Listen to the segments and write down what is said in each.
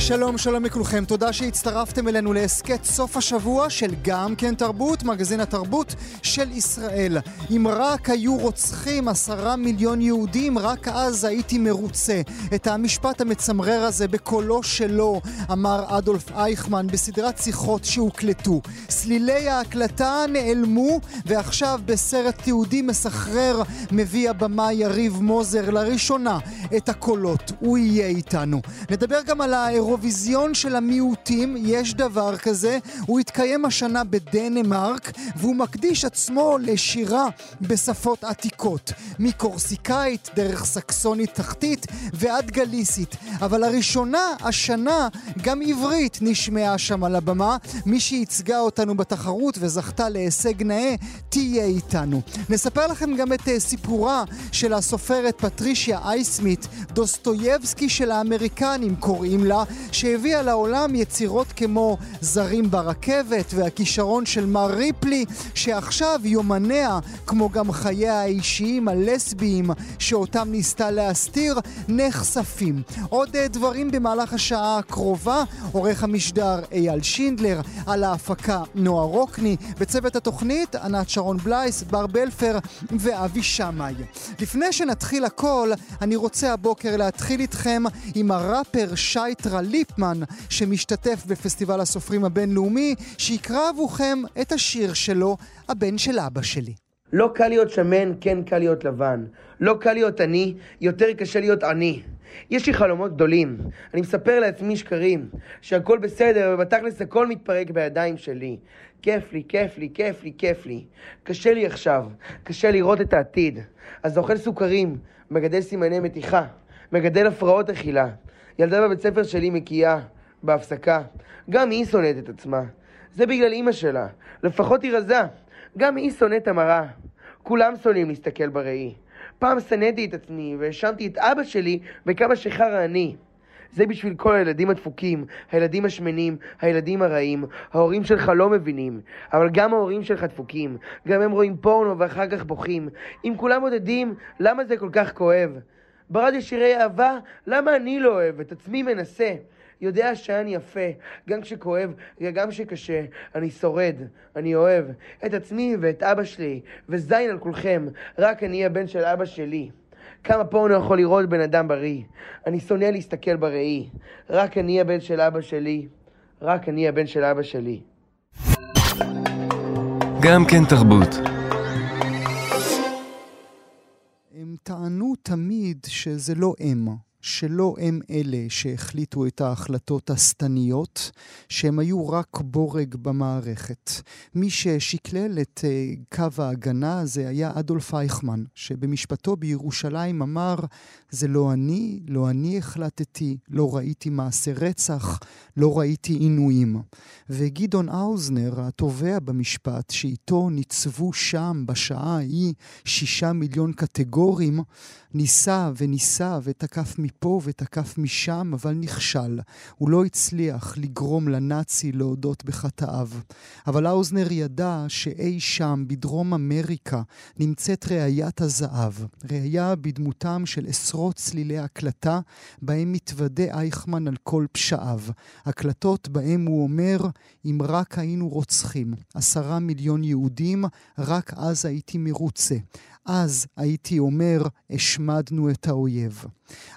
שלום, שלום לכולכם. תודה שהצטרפתם אלינו להסכת סוף השבוע של גם כן תרבות, מגזין התרבות של ישראל. אם רק היו רוצחים עשרה מיליון יהודים, רק אז הייתי מרוצה. את המשפט המצמרר הזה בקולו שלו אמר אדולף אייכמן בסדרת שיחות שהוקלטו. סלילי ההקלטה נעלמו, ועכשיו בסרט תיעודי מסחרר מביא הבמה יריב מוזר לראשונה את הקולות. הוא יהיה איתנו. נדבר גם על האירוע... האירוויזיון של המיעוטים, יש דבר כזה, הוא התקיים השנה בדנמרק, והוא מקדיש עצמו לשירה בשפות עתיקות, מקורסיקאית, דרך סקסונית תחתית ועד גליסית. אבל לראשונה, השנה, גם עברית נשמעה שם על הבמה. מי שייצגה אותנו בתחרות וזכתה להישג נאה, תהיה איתנו. נספר לכם גם את אה, סיפורה של הסופרת פטרישיה אייסמית, דוסטויבסקי של האמריקנים קוראים לה, שהביאה לעולם יצירות כמו זרים ברכבת והכישרון של מר ריפלי, שעכשיו יומניה, כמו גם חייה האישיים הלסביים שאותם ניסתה להסתיר, נחשפים. עוד אה, דברים במהלך השעה הקרובה, עורך המשדר אייל שינדלר, על ההפקה נועה רוקני, בצוות התוכנית ענת שרון בלייס, בר בלפר ואבי שמאי. לפני שנתחיל הכל, אני רוצה הבוקר להתחיל איתכם עם הראפר שייטרה ליפמן, שמשתתף בפסטיבל הסופרים הבינלאומי, שיקרא עבורכם את השיר שלו, הבן של אבא שלי. לא קל להיות שמן, כן קל להיות לבן. לא קל להיות עני, יותר קשה להיות עני. יש לי חלומות גדולים. אני מספר לעצמי שקרים, שהכל בסדר, ובתכלס הכל מתפרק בידיים שלי. כיף לי, כיף לי, כיף לי, כיף לי. קשה לי עכשיו, קשה לראות את העתיד. אז אוכל סוכרים, מגדל סימני מתיחה, מגדל הפרעות אכילה. ילדה בבית ספר שלי מקיאה, בהפסקה. גם היא שונאת את עצמה. זה בגלל אימא שלה. לפחות היא רזה. גם היא שונאת המראה. כולם שונאים להסתכל בראי. פעם שנאתי את עצמי והאשמתי את אבא שלי בכמה שחרא אני. זה בשביל כל הילדים הדפוקים, הילדים השמנים, הילדים הרעים. ההורים שלך לא מבינים, אבל גם ההורים שלך דפוקים. גם הם רואים פורנו ואחר כך בוכים. אם כולם מודדים, למה זה כל כך כואב? ברדיו שירי אהבה, למה אני לא אוהב? את עצמי מנסה. יודע שאני יפה, גם כשכואב, גם כשקשה, אני שורד, אני אוהב את עצמי ואת אבא שלי, וזין על כולכם, רק אני הבן של אבא שלי. כמה פורנו יכול לראות בן אדם בריא? אני שונא להסתכל בראי, רק אני הבן של אבא שלי, רק אני הבן של אבא שלי. גם כן תרבות. טענו תמיד שזה לא הם. שלא הם אלה שהחליטו את ההחלטות השטניות, שהם היו רק בורג במערכת. מי ששקלל את uh, קו ההגנה הזה היה אדולף אייכמן, שבמשפטו בירושלים אמר, זה לא אני, לא אני החלטתי, לא ראיתי מעשה רצח, לא ראיתי עינויים. וגדעון האוזנר, התובע במשפט, שאיתו ניצבו שם בשעה ההיא שישה מיליון קטגורים, ניסה וניסה ותקף מפה ותקף משם, אבל נכשל. הוא לא הצליח לגרום לנאצי להודות בחטאיו. אבל האוזנר ידע שאי שם, בדרום אמריקה, נמצאת ראיית הזהב. ראייה בדמותם של עשרות צלילי הקלטה, בהם מתוודה אייכמן על כל פשעיו. הקלטות בהם הוא אומר, אם רק היינו רוצחים עשרה מיליון יהודים, רק אז הייתי מרוצה. אז הייתי אומר, השמדנו את האויב.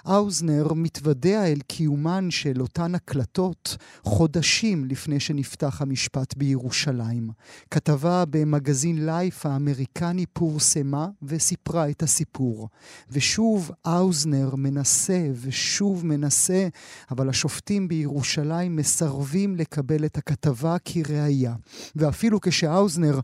האוזנר מתוודע אל קיומן של אותן הקלטות חודשים לפני שנפתח המשפט בירושלים. כתבה במגזין לייף האמריקני פורסמה וסיפרה את הסיפור. ושוב האוזנר מנסה ושוב מנסה, אבל השופטים בירושלים מסרבים לקבל את הכתבה כראיה. ואפילו כשהאוזנר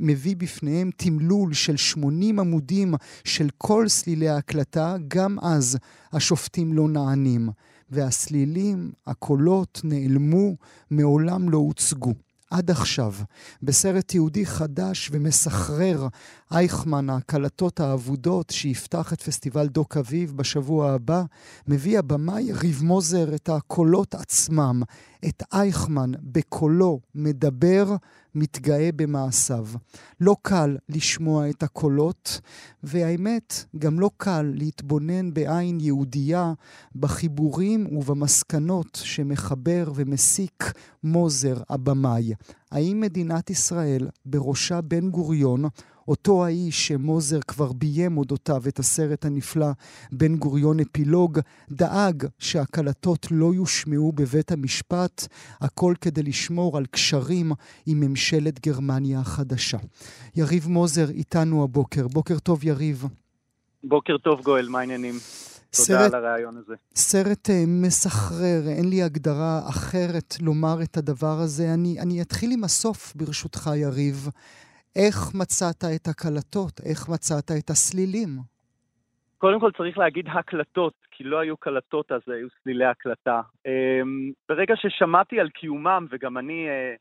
מביא בפניהם תמלול של 80 עמודים של כל סלילי ההקלטה, גם אז השופטים לא נענים, והסלילים, הקולות, נעלמו, מעולם לא הוצגו. עד עכשיו. בסרט תיעודי חדש ומסחרר, אייכמן, ההקלטות האבודות, שיפתח את פסטיבל דוק אביב בשבוע הבא, מביא הבמאי ריב מוזר את הקולות עצמם, את אייכמן בקולו מדבר, מתגאה במעשיו. לא קל לשמוע את הקולות, והאמת, גם לא קל להתבונן בעין יהודייה בחיבורים ובמסקנות שמחבר ומסיק מוזר הבמאי. האם מדינת ישראל, בראשה בן גוריון, אותו האיש שמוזר כבר ביים אודותיו את הסרט הנפלא בן גוריון אפילוג, דאג שהקלטות לא יושמעו בבית המשפט, הכל כדי לשמור על קשרים עם ממשלת גרמניה החדשה. יריב מוזר איתנו הבוקר. בוקר טוב, יריב. בוקר טוב, גואל, מה העניינים? תודה סרט, על הרעיון הזה. סרט uh, מסחרר, אין לי הגדרה אחרת לומר את הדבר הזה. אני, אני אתחיל עם הסוף, ברשותך, יריב. איך מצאת את הקלטות? איך מצאת את הסלילים? קודם כל צריך להגיד הקלטות, כי לא היו קלטות אז היו סלילי הקלטה. אמ, ברגע ששמעתי על קיומם, וגם אני אה,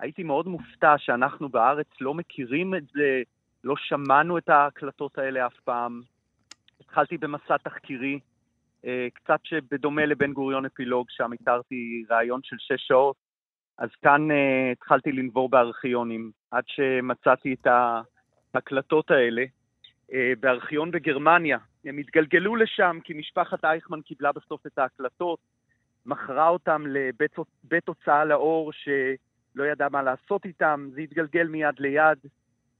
הייתי מאוד מופתע שאנחנו בארץ לא מכירים את זה, לא שמענו את ההקלטות האלה אף פעם. התחלתי במסע תחקירי, אה, קצת שבדומה לבן גוריון אפילוג, שם איתרתי ראיון של שש שעות. אז כאן uh, התחלתי לנבור בארכיונים, עד שמצאתי את ההקלטות האלה uh, בארכיון בגרמניה. הם התגלגלו לשם כי משפחת אייכמן קיבלה בסוף את ההקלטות, מכרה אותם לבית הוצאה לאור שלא ידע מה לעשות איתם, זה התגלגל מיד ליד.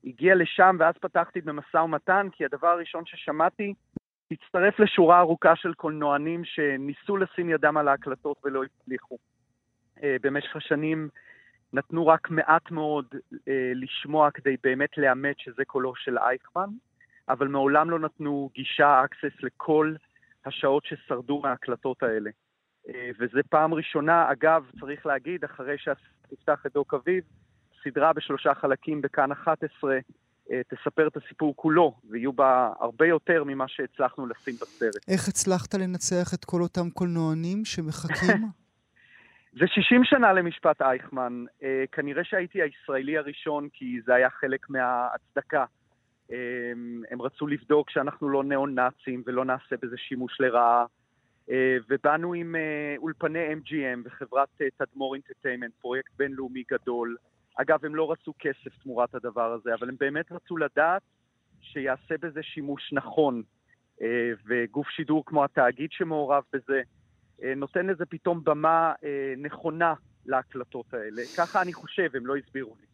הגיע לשם ואז פתחתי במשא ומתן, כי הדבר הראשון ששמעתי הצטרף לשורה ארוכה של קולנוענים שניסו לשים ידם על ההקלטות ולא הצליחו. אה, במשך השנים נתנו רק מעט מאוד אה, לשמוע כדי באמת לאמת שזה קולו של אייכמן, אבל מעולם לא נתנו גישה, אקסס לכל השעות ששרדו מההקלטות האלה. אה, וזה פעם ראשונה, אגב, צריך להגיד, אחרי שתפתח את דוק אביב, סדרה בשלושה חלקים בכאן 11, תספר את הסיפור כולו, ויהיו בה הרבה יותר ממה שהצלחנו לשים בסרט. איך הצלחת לנצח את כל אותם קולנוענים שמחכים? זה 60 שנה למשפט אייכמן. אה, כנראה שהייתי הישראלי הראשון, כי זה היה חלק מההצדקה. אה, הם רצו לבדוק שאנחנו לא ניאו-נאצים ולא נעשה בזה שימוש לרעה. אה, ובאנו עם אה, אולפני MGM וחברת אה, תדמור אינטרטיימנט, פרויקט בינלאומי גדול. אגב, הם לא רצו כסף תמורת הדבר הזה, אבל הם באמת רצו לדעת שיעשה בזה שימוש נכון. אה, וגוף שידור כמו התאגיד שמעורב בזה, נותן לזה פתאום במה אה, נכונה להקלטות האלה. ככה אני חושב, הם לא הסבירו לי.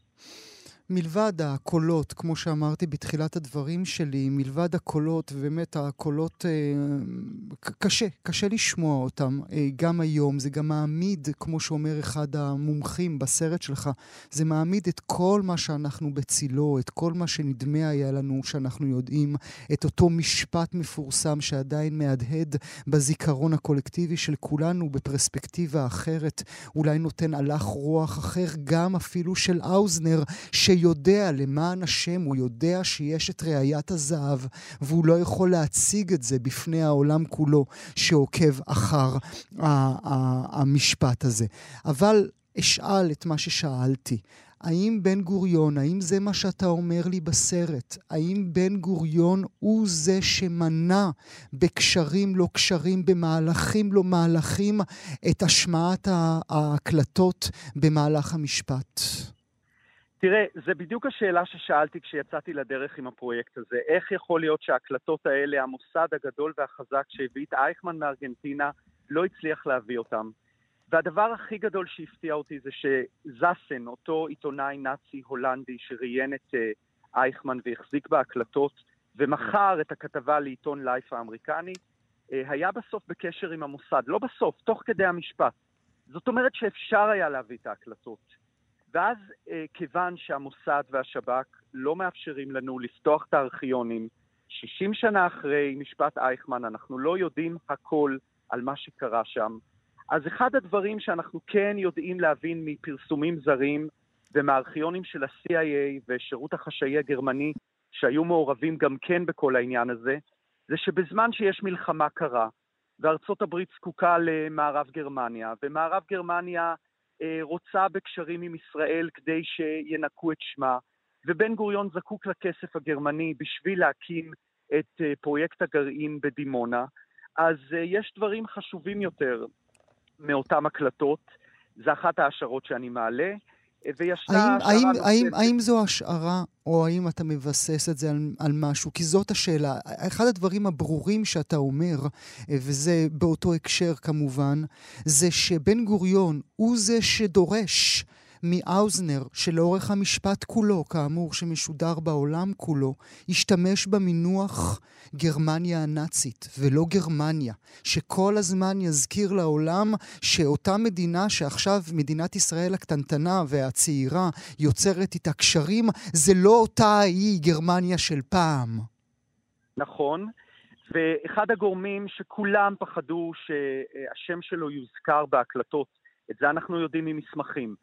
מלבד הקולות, כמו שאמרתי בתחילת הדברים שלי, מלבד הקולות, ובאמת הקולות, אה, קשה, קשה לשמוע אותם אה, גם היום. זה גם מעמיד, כמו שאומר אחד המומחים בסרט שלך, זה מעמיד את כל מה שאנחנו בצילו, את כל מה שנדמה היה לנו שאנחנו יודעים, את אותו משפט מפורסם שעדיין מהדהד בזיכרון הקולקטיבי של כולנו בפרספקטיבה אחרת, אולי נותן הלך רוח אחר, גם אפילו של האוזנר, ש... יודע למען השם, הוא יודע שיש את ראיית הזהב, והוא לא יכול להציג את זה בפני העולם כולו שעוקב אחר המשפט הזה. אבל אשאל את מה ששאלתי. האם בן גוריון, האם זה מה שאתה אומר לי בסרט? האם בן גוריון הוא זה שמנע בקשרים לא קשרים, במהלכים לא מהלכים, את השמעת ההקלטות במהלך המשפט? תראה, זה בדיוק השאלה ששאלתי כשיצאתי לדרך עם הפרויקט הזה. איך יכול להיות שההקלטות האלה, המוסד הגדול והחזק שהביא את אייכמן מארגנטינה, לא הצליח להביא אותם? והדבר הכי גדול שהפתיע אותי זה שזאסן, אותו עיתונאי נאצי הולנדי שראיין את אה, אייכמן והחזיק בהקלטות ומכר את הכתבה לעיתון לייף האמריקני, אה, היה בסוף בקשר עם המוסד. לא בסוף, תוך כדי המשפט. זאת אומרת שאפשר היה להביא את ההקלטות. ואז אה, כיוון שהמוסד והשב"כ לא מאפשרים לנו לפתוח את הארכיונים, 60 שנה אחרי משפט אייכמן אנחנו לא יודעים הכל על מה שקרה שם. אז אחד הדברים שאנחנו כן יודעים להבין מפרסומים זרים ומהארכיונים של ה-CIA ושירות החשאי הגרמני, שהיו מעורבים גם כן בכל העניין הזה, זה שבזמן שיש מלחמה קרה, וארצות הברית זקוקה למערב גרמניה, ומערב גרמניה רוצה בקשרים עם ישראל כדי שינקו את שמה, ובן גוריון זקוק לכסף הגרמני בשביל להקים את אה, פרויקט הגרעין בדימונה, אז אה, יש דברים חשובים יותר מאותן הקלטות. זו אחת ההשערות שאני מעלה. וישנה האם, האם, נוספת. האם, האם זו השערה, או האם אתה מבסס את זה על, על משהו? כי זאת השאלה. אחד הדברים הברורים שאתה אומר, וזה באותו הקשר כמובן, זה שבן גוריון הוא זה שדורש מאוזנר, שלאורך המשפט כולו, כאמור, שמשודר בעולם כולו, השתמש במינוח גרמניה הנאצית, ולא גרמניה, שכל הזמן יזכיר לעולם שאותה מדינה שעכשיו מדינת ישראל הקטנטנה והצעירה יוצרת איתה קשרים, זה לא אותה היא גרמניה של פעם. נכון, ואחד הגורמים שכולם פחדו שהשם שלו יוזכר בהקלטות, את זה אנחנו יודעים ממסמכים,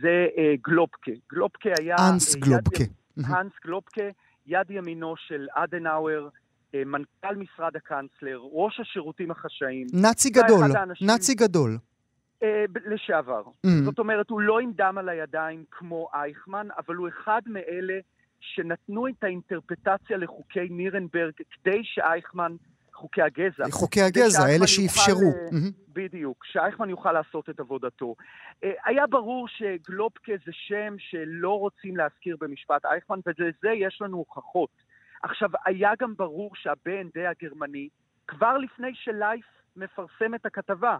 זה אה, גלובקה. גלובקה היה... אנס אה, גלובקה. יד, האנס גלובקה, יד ימינו של אדנאואר, אה, מנכ"ל משרד הקאנצלר, ראש השירותים החשאיים. נאצי גדול, האנשים- נאצי גדול. אה, לשעבר. Mm. זאת אומרת, הוא לא עם דם על הידיים כמו אייכמן, אבל הוא אחד מאלה שנתנו את האינטרפטציה לחוקי נירנברג כדי שאייכמן, חוקי הגזע, חוקי הגזע, אלה יוכל, שאפשרו. אה, מהמם. בדיוק, שאייכמן יוכל לעשות את עבודתו. אה, היה ברור שגלובקה זה שם שלא רוצים להזכיר במשפט אייכמן, ולזה יש לנו הוכחות. עכשיו, היה גם ברור שה-BND הגרמני, כבר לפני שלייף מפרסם את הכתבה,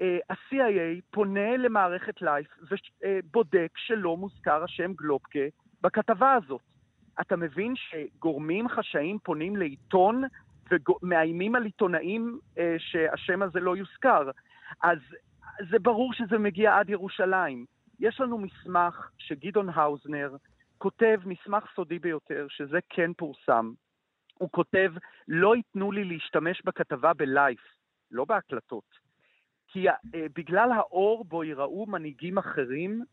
אה, ה-CIA פונה למערכת לייף ובודק שלא מוזכר השם גלובקה בכתבה הזאת. אתה מבין שגורמים חשאיים פונים לעיתון ומאיימים על עיתונאים אה, שהשם הזה לא יוזכר. אז זה ברור שזה מגיע עד ירושלים. יש לנו מסמך שגדעון האוזנר כותב, מסמך סודי ביותר, שזה כן פורסם. הוא כותב, לא ייתנו לי להשתמש בכתבה בלייף, לא בהקלטות. כי אה, בגלל האור בו יראו מנהיגים אחרים,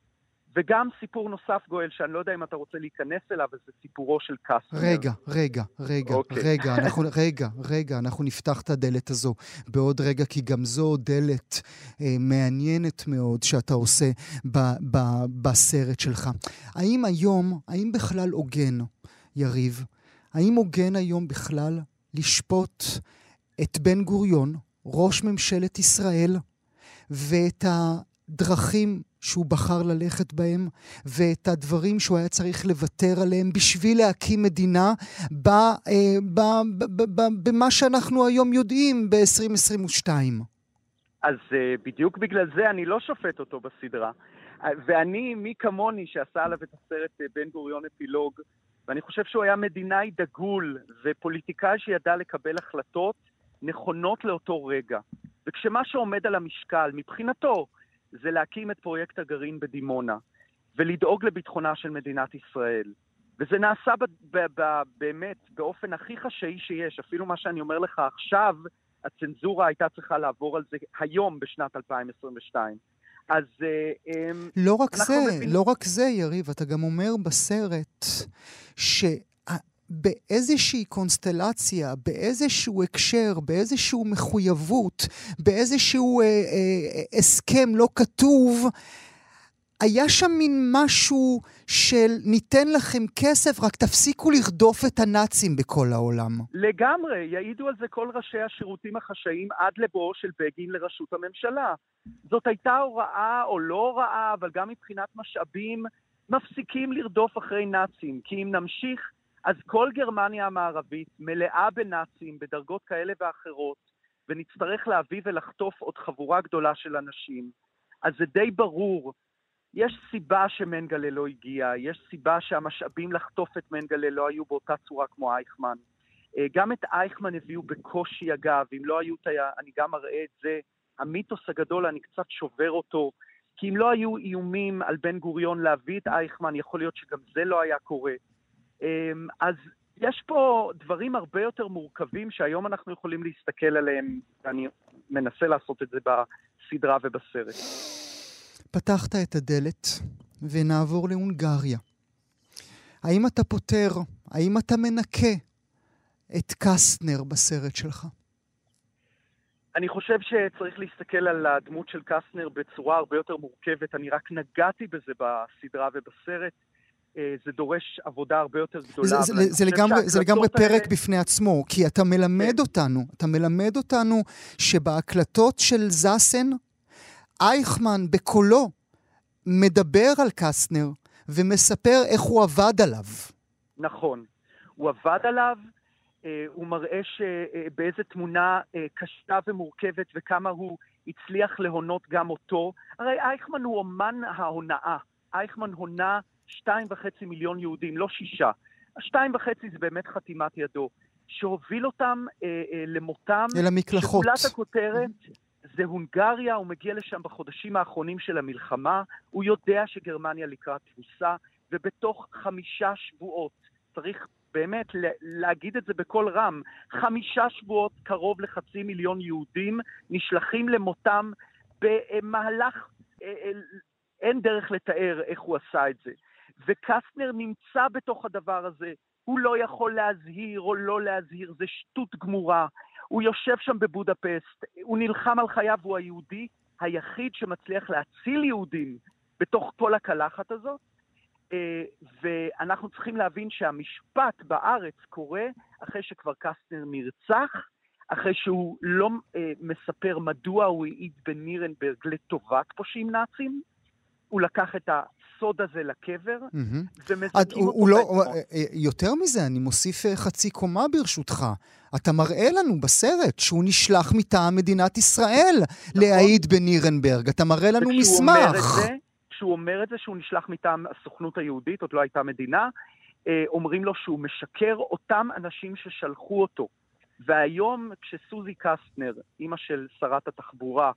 וגם סיפור נוסף, גואל, שאני לא יודע אם אתה רוצה להיכנס אליו, וזה סיפורו של קסטנר. רגע, רגע, רגע, אוקיי. רגע, אנחנו, רגע, רגע, אנחנו נפתח את הדלת הזו בעוד רגע, כי גם זו דלת אה, מעניינת מאוד שאתה עושה ב, ב, בסרט שלך. האם היום, האם בכלל הוגן, יריב, האם הוגן היום בכלל לשפוט את בן גוריון, ראש ממשלת ישראל, ואת הדרכים שהוא בחר ללכת בהם, ואת הדברים שהוא היה צריך לוותר עליהם בשביל להקים מדינה ב, אה, ב, ב, ב, ב, במה שאנחנו היום יודעים ב-2022. אז uh, בדיוק בגלל זה אני לא שופט אותו בסדרה. Uh, ואני, מי כמוני שעשה עליו את הסרט uh, בן גוריון אפילוג, ואני חושב שהוא היה מדינאי דגול ופוליטיקאי שידע לקבל החלטות נכונות לאותו רגע. וכשמה שעומד על המשקל, מבחינתו, זה להקים את פרויקט הגרעין בדימונה, ולדאוג לביטחונה של מדינת ישראל. וזה נעשה ב- ב- ב- באמת באופן הכי חשאי שיש. אפילו מה שאני אומר לך עכשיו, הצנזורה הייתה צריכה לעבור על זה היום בשנת 2022. אז... אה, אמ, לא רק זה, מבינים- לא רק זה, יריב, אתה גם אומר בסרט שבאיזושהי קונסטלציה, באיזשהו הקשר, באיזשהו מחויבות, באיזשהו אה, אה, הסכם לא כתוב, היה שם מין משהו של ניתן לכם כסף, רק תפסיקו לרדוף את הנאצים בכל העולם. לגמרי, יעידו על זה כל ראשי השירותים החשאיים עד לבואו של בגין לראשות הממשלה. זאת הייתה הוראה או לא הוראה, אבל גם מבחינת משאבים, מפסיקים לרדוף אחרי נאצים. כי אם נמשיך, אז כל גרמניה המערבית מלאה בנאצים בדרגות כאלה ואחרות, ונצטרך להביא ולחטוף עוד חבורה גדולה של אנשים. אז זה די ברור. יש סיבה שמנגלה לא הגיע, יש סיבה שהמשאבים לחטוף את מנגלה לא היו באותה צורה כמו אייכמן. אה, גם את אייכמן הביאו בקושי, אגב, אם לא היו, אני גם אראה את זה. המיתוס הגדול, אני קצת שובר אותו, כי אם לא היו איומים על בן גוריון להביא את אייכמן, יכול להיות שגם זה לא היה קורה. אמ, אז יש פה דברים הרבה יותר מורכבים שהיום אנחנו יכולים להסתכל עליהם, ואני מנסה לעשות את זה בסדרה ובסרט. פתחת את הדלת, ונעבור להונגריה. האם אתה פותר, האם אתה מנקה את קסטנר בסרט שלך? אני חושב שצריך להסתכל על הדמות של קסטנר בצורה הרבה יותר מורכבת. אני רק נגעתי בזה בסדרה ובסרט. אה, זה דורש עבודה הרבה יותר גדולה. זה, זה, זה, לגמרי, זה לגמרי פרק האלה... בפני עצמו, כי אתה מלמד כן. אותנו, אתה מלמד אותנו שבהקלטות של זאסן, אייכמן בקולו מדבר על קסטנר ומספר איך הוא עבד עליו. נכון. הוא עבד עליו, אה, הוא מראה שבאיזה תמונה אה, קשה ומורכבת וכמה הוא הצליח להונות גם אותו. הרי אייכמן הוא אומן ההונאה. אייכמן הונה שתיים וחצי מיליון יהודים, לא שישה. השתיים וחצי זה באמת חתימת ידו, שהוביל אותם אה, אה, למותם. אל המקלחות. שגולת הכותרת זה הונגריה, הוא מגיע לשם בחודשים האחרונים של המלחמה, הוא יודע שגרמניה לקראת תבוסה, ובתוך חמישה שבועות, צריך באמת להגיד את זה בקול רם, חמישה שבועות קרוב לחצי מיליון יהודים נשלחים למותם במהלך, אה, אה, אין דרך לתאר איך הוא עשה את זה. וקסטנר נמצא בתוך הדבר הזה, הוא לא יכול להזהיר או לא להזהיר, זה שטות גמורה. הוא יושב שם בבודפסט, הוא נלחם על חייו, הוא היהודי היחיד שמצליח להציל יהודים בתוך כל הקלחת הזאת. אה, ואנחנו צריכים להבין שהמשפט בארץ קורה אחרי שכבר קסטנר נרצח, אחרי שהוא לא אה, מספר מדוע הוא העיד בנירנברג לטובת פושעים נאצים, הוא לקח את הסוד הזה לקבר, ומזכים אותו לא, אה, אה, יותר מזה, אני מוסיף אה, חצי קומה ברשותך. אתה מראה לנו בסרט שהוא נשלח מטעם מדינת ישראל נכון. להעיד בנירנברג. אתה מראה לנו מסמך. כשהוא אומר את זה שהוא נשלח מטעם הסוכנות היהודית, עוד לא הייתה מדינה, אומרים לו שהוא משקר אותם אנשים ששלחו אותו. והיום כשסוזי קסטנר, אימא של שרת התחבורה,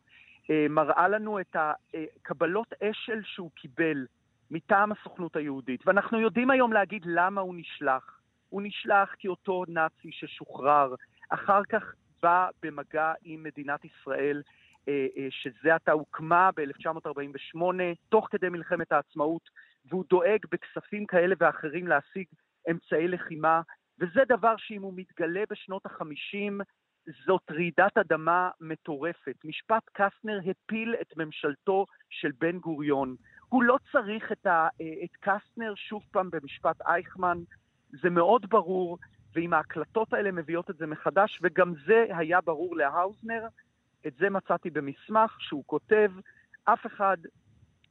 אה, מראה לנו את הקבלות אשל שהוא קיבל מטעם הסוכנות היהודית. ואנחנו יודעים היום להגיד למה הוא נשלח. הוא נשלח כי אותו נאצי ששוחרר, אחר כך בא במגע עם מדינת ישראל, אה, אה, שזה עתה הוקמה ב-1948, תוך כדי מלחמת העצמאות, והוא דואג בכספים כאלה ואחרים להשיג אמצעי לחימה, וזה דבר שאם הוא מתגלה בשנות החמישים, זאת רעידת אדמה מטורפת. משפט קסטנר הפיל את ממשלתו של בן גוריון. הוא לא צריך את, ה, את קסטנר שוב פעם במשפט אייכמן, זה מאוד ברור, ואם ההקלטות האלה מביאות את זה מחדש, וגם זה היה ברור להאוזנר, את זה מצאתי במסמך שהוא כותב, אף אחד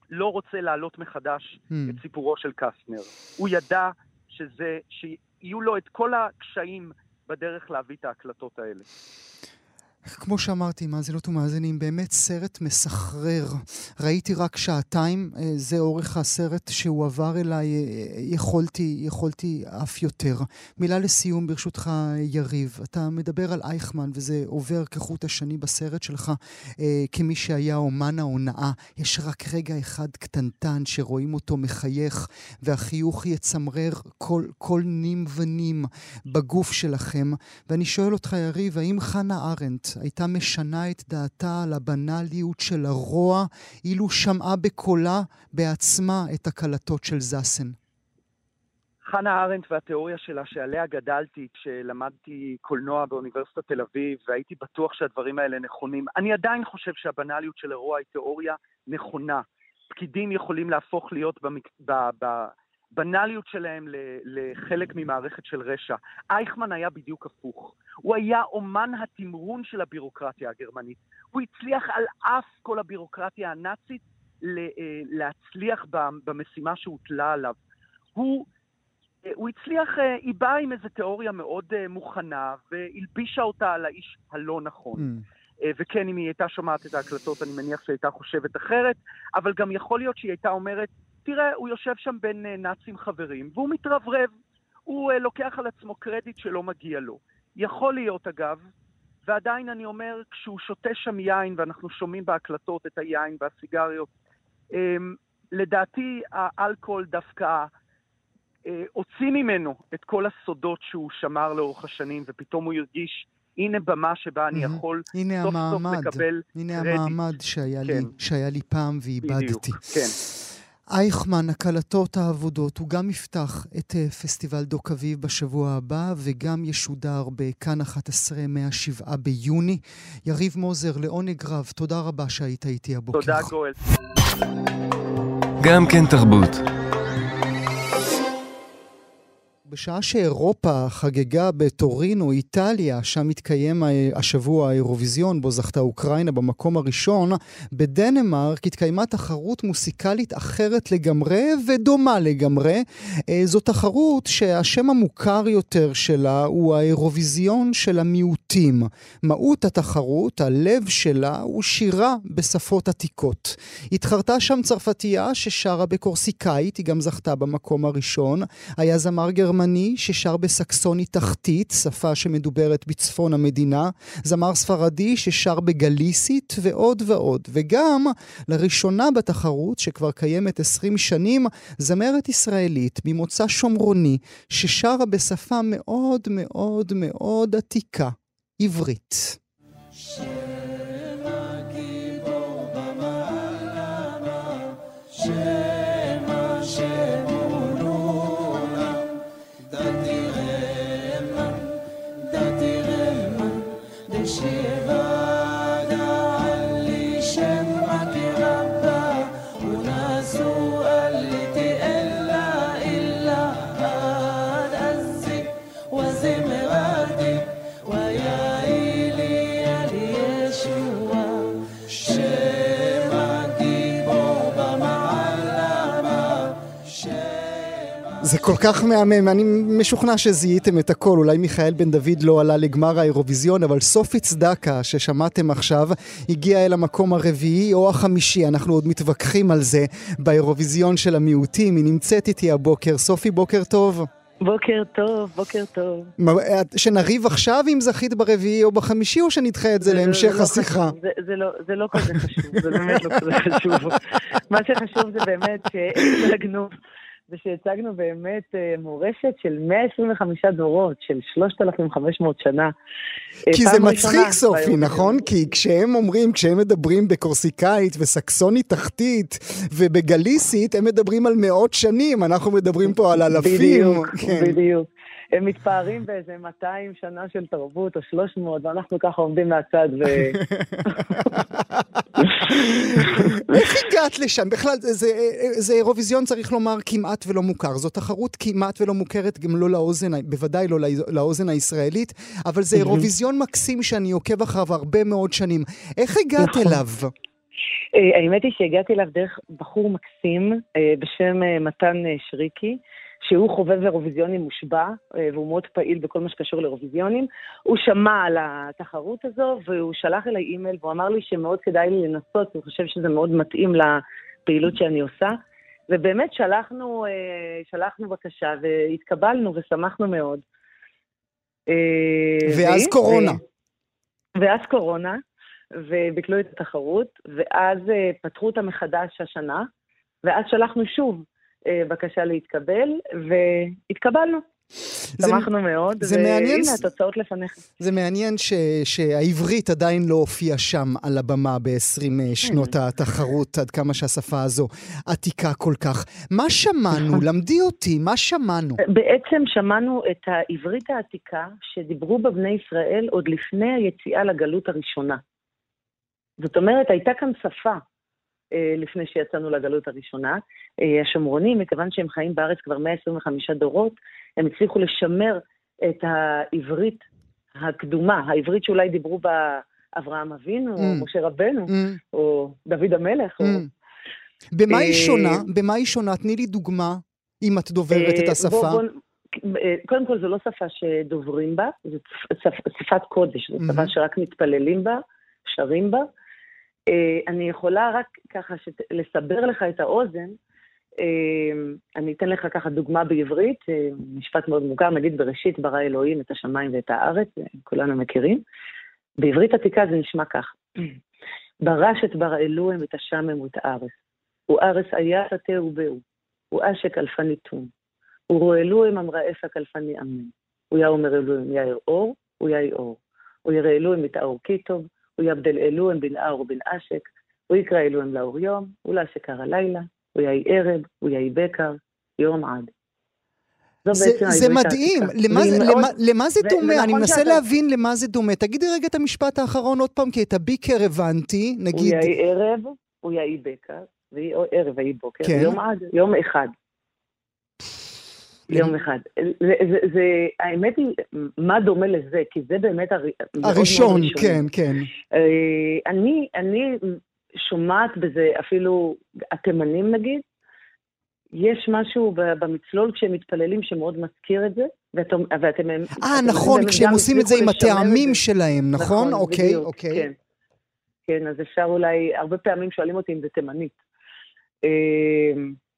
לא רוצה להעלות מחדש hmm. את סיפורו של קסטנר. הוא ידע שזה, שיהיו לו את כל הקשיים בדרך להביא את ההקלטות האלה. כמו שאמרתי, מאזינות ומאזינים, באמת סרט מסחרר. ראיתי רק שעתיים, אה, זה אורך הסרט שהועבר אליי, אה, יכולתי, יכולתי אף יותר. מילה לסיום, ברשותך, יריב. אתה מדבר על אייכמן, וזה עובר כחוט השני בסרט שלך, אה, כמי שהיה אומן ההונאה. יש רק רגע אחד קטנטן שרואים אותו מחייך, והחיוך יצמרר כל, כל נים ונים בגוף שלכם. ואני שואל אותך, יריב, האם חנה ארנדט, הייתה משנה את דעתה על הבנאליות של הרוע, אילו שמעה בקולה בעצמה את הקלטות של זאסן. חנה ארנדט והתיאוריה שלה שעליה גדלתי כשלמדתי קולנוע באוניברסיטת תל אביב והייתי בטוח שהדברים האלה נכונים. אני עדיין חושב שהבנאליות של הרוע היא תיאוריה נכונה. פקידים יכולים להפוך להיות במק... ב... ב... בנאליות שלהם לחלק ממערכת של רשע. אייכמן היה בדיוק הפוך. הוא היה אומן התמרון של הבירוקרטיה הגרמנית. הוא הצליח על אף כל הבירוקרטיה הנאצית אה, להצליח במשימה שהוטלה עליו. הוא, אה, הוא הצליח, אה, היא באה עם איזו תיאוריה מאוד מוכנה והלבישה אותה על האיש הלא נכון. Mm. וכן, אם היא הייתה שומעת את ההקלטות, אני מניח שהיא הייתה חושבת אחרת, אבל גם יכול להיות שהיא הייתה אומרת, תראה, הוא יושב שם בין אה, נאצים חברים, והוא מתרברב. הוא uh, לוקח על עצמו קרדיט שלא מגיע לו. יכול להיות, אגב, ועדיין אני אומר, כשהוא שותה שם יין, ואנחנו שומעים בהקלטות את היין והסיגריות, um, לדעתי האלכוהול דווקא uh, הוציא ממנו את כל הסודות שהוא שמר לאורך השנים, ופתאום הוא הרגיש, הנה במה שבה אני יכול סוף סוף לקבל הנה קרדיט. הנה המעמד שהיה, כן. לי, שהיה לי פעם ואיבדתי. בדיוק, כן. אייכמן, הקלטות האבודות, הוא גם יפתח את אה, פסטיבל דוק אביב בשבוע הבא, וגם ישודר בכאן 11 מהשבעה ביוני. יריב מוזר, לעונג רב, תודה רבה שהיית איתי הבוקר. תודה, גואל. גם כן תרבות. בשעה שאירופה חגגה בטורינו, איטליה, שם התקיים השבוע האירוויזיון, בו זכתה אוקראינה במקום הראשון, בדנמרק התקיימה תחרות מוסיקלית אחרת לגמרי ודומה לגמרי. אה, זו תחרות שהשם המוכר יותר שלה הוא האירוויזיון של המיעוטים. מהות התחרות, הלב שלה, הוא שירה בשפות עתיקות. התחרתה שם צרפתייה ששרה בקורסיקאית, היא גם זכתה במקום הראשון. היה זמר גרמני גרמני ששר בסקסונית תחתית, שפה שמדוברת בצפון המדינה, זמר ספרדי ששר בגליסית ועוד ועוד. וגם, לראשונה בתחרות, שכבר קיימת 20 שנים, זמרת ישראלית ממוצא שומרוני, ששרה בשפה מאוד מאוד מאוד עתיקה, עברית. כל כך מהמם, אני משוכנע שזיהיתם את הכל, אולי מיכאל בן דוד לא עלה לגמר האירוויזיון, אבל סופי צדקה, ששמעתם עכשיו, הגיעה אל המקום הרביעי או החמישי, אנחנו עוד מתווכחים על זה באירוויזיון של המיעוטים, היא נמצאת איתי הבוקר. סופי, בוקר טוב. בוקר טוב, בוקר טוב. שנריב עכשיו אם זכית ברביעי או בחמישי, או שנדחה את זה, זה להמשך זה לא השיחה? לא זה, זה, לא, זה לא כזה חשוב, זה באמת לא כזה חשוב. מה שחשוב זה באמת שהצגנו זה שהצגנו באמת אה, מורשת של 125 דורות, של 3,500 שנה. אה, כי זה מצחיק סופי, נכון? כי כשהם אומרים, כשהם מדברים בקורסיקאית וסקסונית תחתית ובגליסית, הם מדברים על מאות שנים, אנחנו מדברים פה על אלפים. בדיוק, כן. בדיוק. הם מתפארים באיזה 200 שנה של תרבות או 300, ואנחנו ככה עומדים מהצד ו... איך הגעת לשם? בכלל, זה, זה אירוויזיון, צריך לומר, כמעט ולא מוכר. זו תחרות כמעט ולא מוכרת, גם לא לאוזן, בוודאי לא לאוזן הישראלית, אבל זה אירוויזיון מקסים שאני עוקב אחריו הרבה מאוד שנים. איך הגעת נכון. אליו? אה, האמת היא שהגעתי אליו דרך בחור מקסים אה, בשם אה, מתן שריקי. שהוא חובב אירוויזיונים מושבע, אה, והוא מאוד פעיל בכל מה שקשור לאירוויזיונים. הוא שמע על התחרות הזו, והוא שלח אליי אימייל, והוא אמר לי שמאוד כדאי לי לנסות, הוא חושב שזה מאוד מתאים לפעילות שאני עושה. ובאמת שלחנו, אה, שלחנו בקשה, והתקבלנו ושמחנו מאוד. אה, ואז ו... קורונה. ו... ואז קורונה, וביטלו את התחרות, ואז פתחו אותה מחדש השנה, ואז שלחנו שוב בקשה להתקבל, והתקבלנו. שמחנו מאוד, זה והנה מעניין, התוצאות לפניך. זה מעניין ש, שהעברית עדיין לא הופיעה שם על הבמה ב-20 אה, שנות התחרות, עד כמה שהשפה הזו עתיקה כל כך. מה שמענו? למדי אותי, מה שמענו? בעצם שמענו את העברית העתיקה שדיברו בה בני ישראל עוד לפני היציאה לגלות הראשונה. זאת אומרת, הייתה כאן שפה אה, לפני שיצאנו לגלות הראשונה. אה, השומרונים, מכיוון שהם חיים בארץ כבר 125 דורות, הם הצליחו לשמר את העברית הקדומה, העברית שאולי דיברו בה אברהם אבינו, mm. או משה רבנו, mm. או דוד המלך. Mm. או... במה היא אה, שונה? במה היא שונה? תני לי דוגמה, אם את דוברת את השפה. בוא, בוא, קודם כל, זו לא שפה שדוברים בה, זו שפת קודש, זו שפה mm-hmm. שרק מתפללים בה, שרים בה. אה, אני יכולה רק ככה לסבר לך את האוזן, אה, אני אתן לך ככה דוגמה בעברית, אה, משפט מאוד מוכר, נגיד בראשית ברא אלוהים את השמיים ואת הארץ, כולנו מכירים. בעברית עתיקה זה נשמע כך: ברשת ברא אלוהים את השמם ואת הארץ. וארץ היה תתה ובאו, ואשק אלפני תום. ורואה אלוהים אמרה אפק אלפני אמן. הוא היה אומר אלוהים יאיר אור, יאיר אור. הוא יראה אלוהים את האור כי טוב, הוא יבדל אלוהם בן אר ובן אשק, הוא יקרא אלוהם לאור יום, ולאשק הר הלילה, הוא יאי ערב, הוא יאי בקר, יום עד. זה, זה מדהים, למה, זה, למה, למה זה דומה? אני מנסה שאתה... להבין למה זה דומה. תגידי רגע את המשפט האחרון עוד פעם, כי את הביקר הבנתי, נגיד... הוא יאי ערב, הוא יאי בקר, ויהי ערב ויהי בוקר, כן. יום עד, יום אחד. יום אחד. זה, זה, זה, האמת היא, מה דומה לזה? כי זה באמת הר... הראשון, כן, כן. אה, אני, אני שומעת בזה אפילו, התימנים נגיד, יש משהו במצלול כשהם מתפללים שמאוד מזכיר את זה, ואתם... אה, נכון, כשהם עושים את זה עם הטעמים שלהם, נכון? נכון, אוקיי, בדיוק, אוקיי. כן. כן, אז אפשר אולי, הרבה פעמים שואלים אותי אם זה תימנית.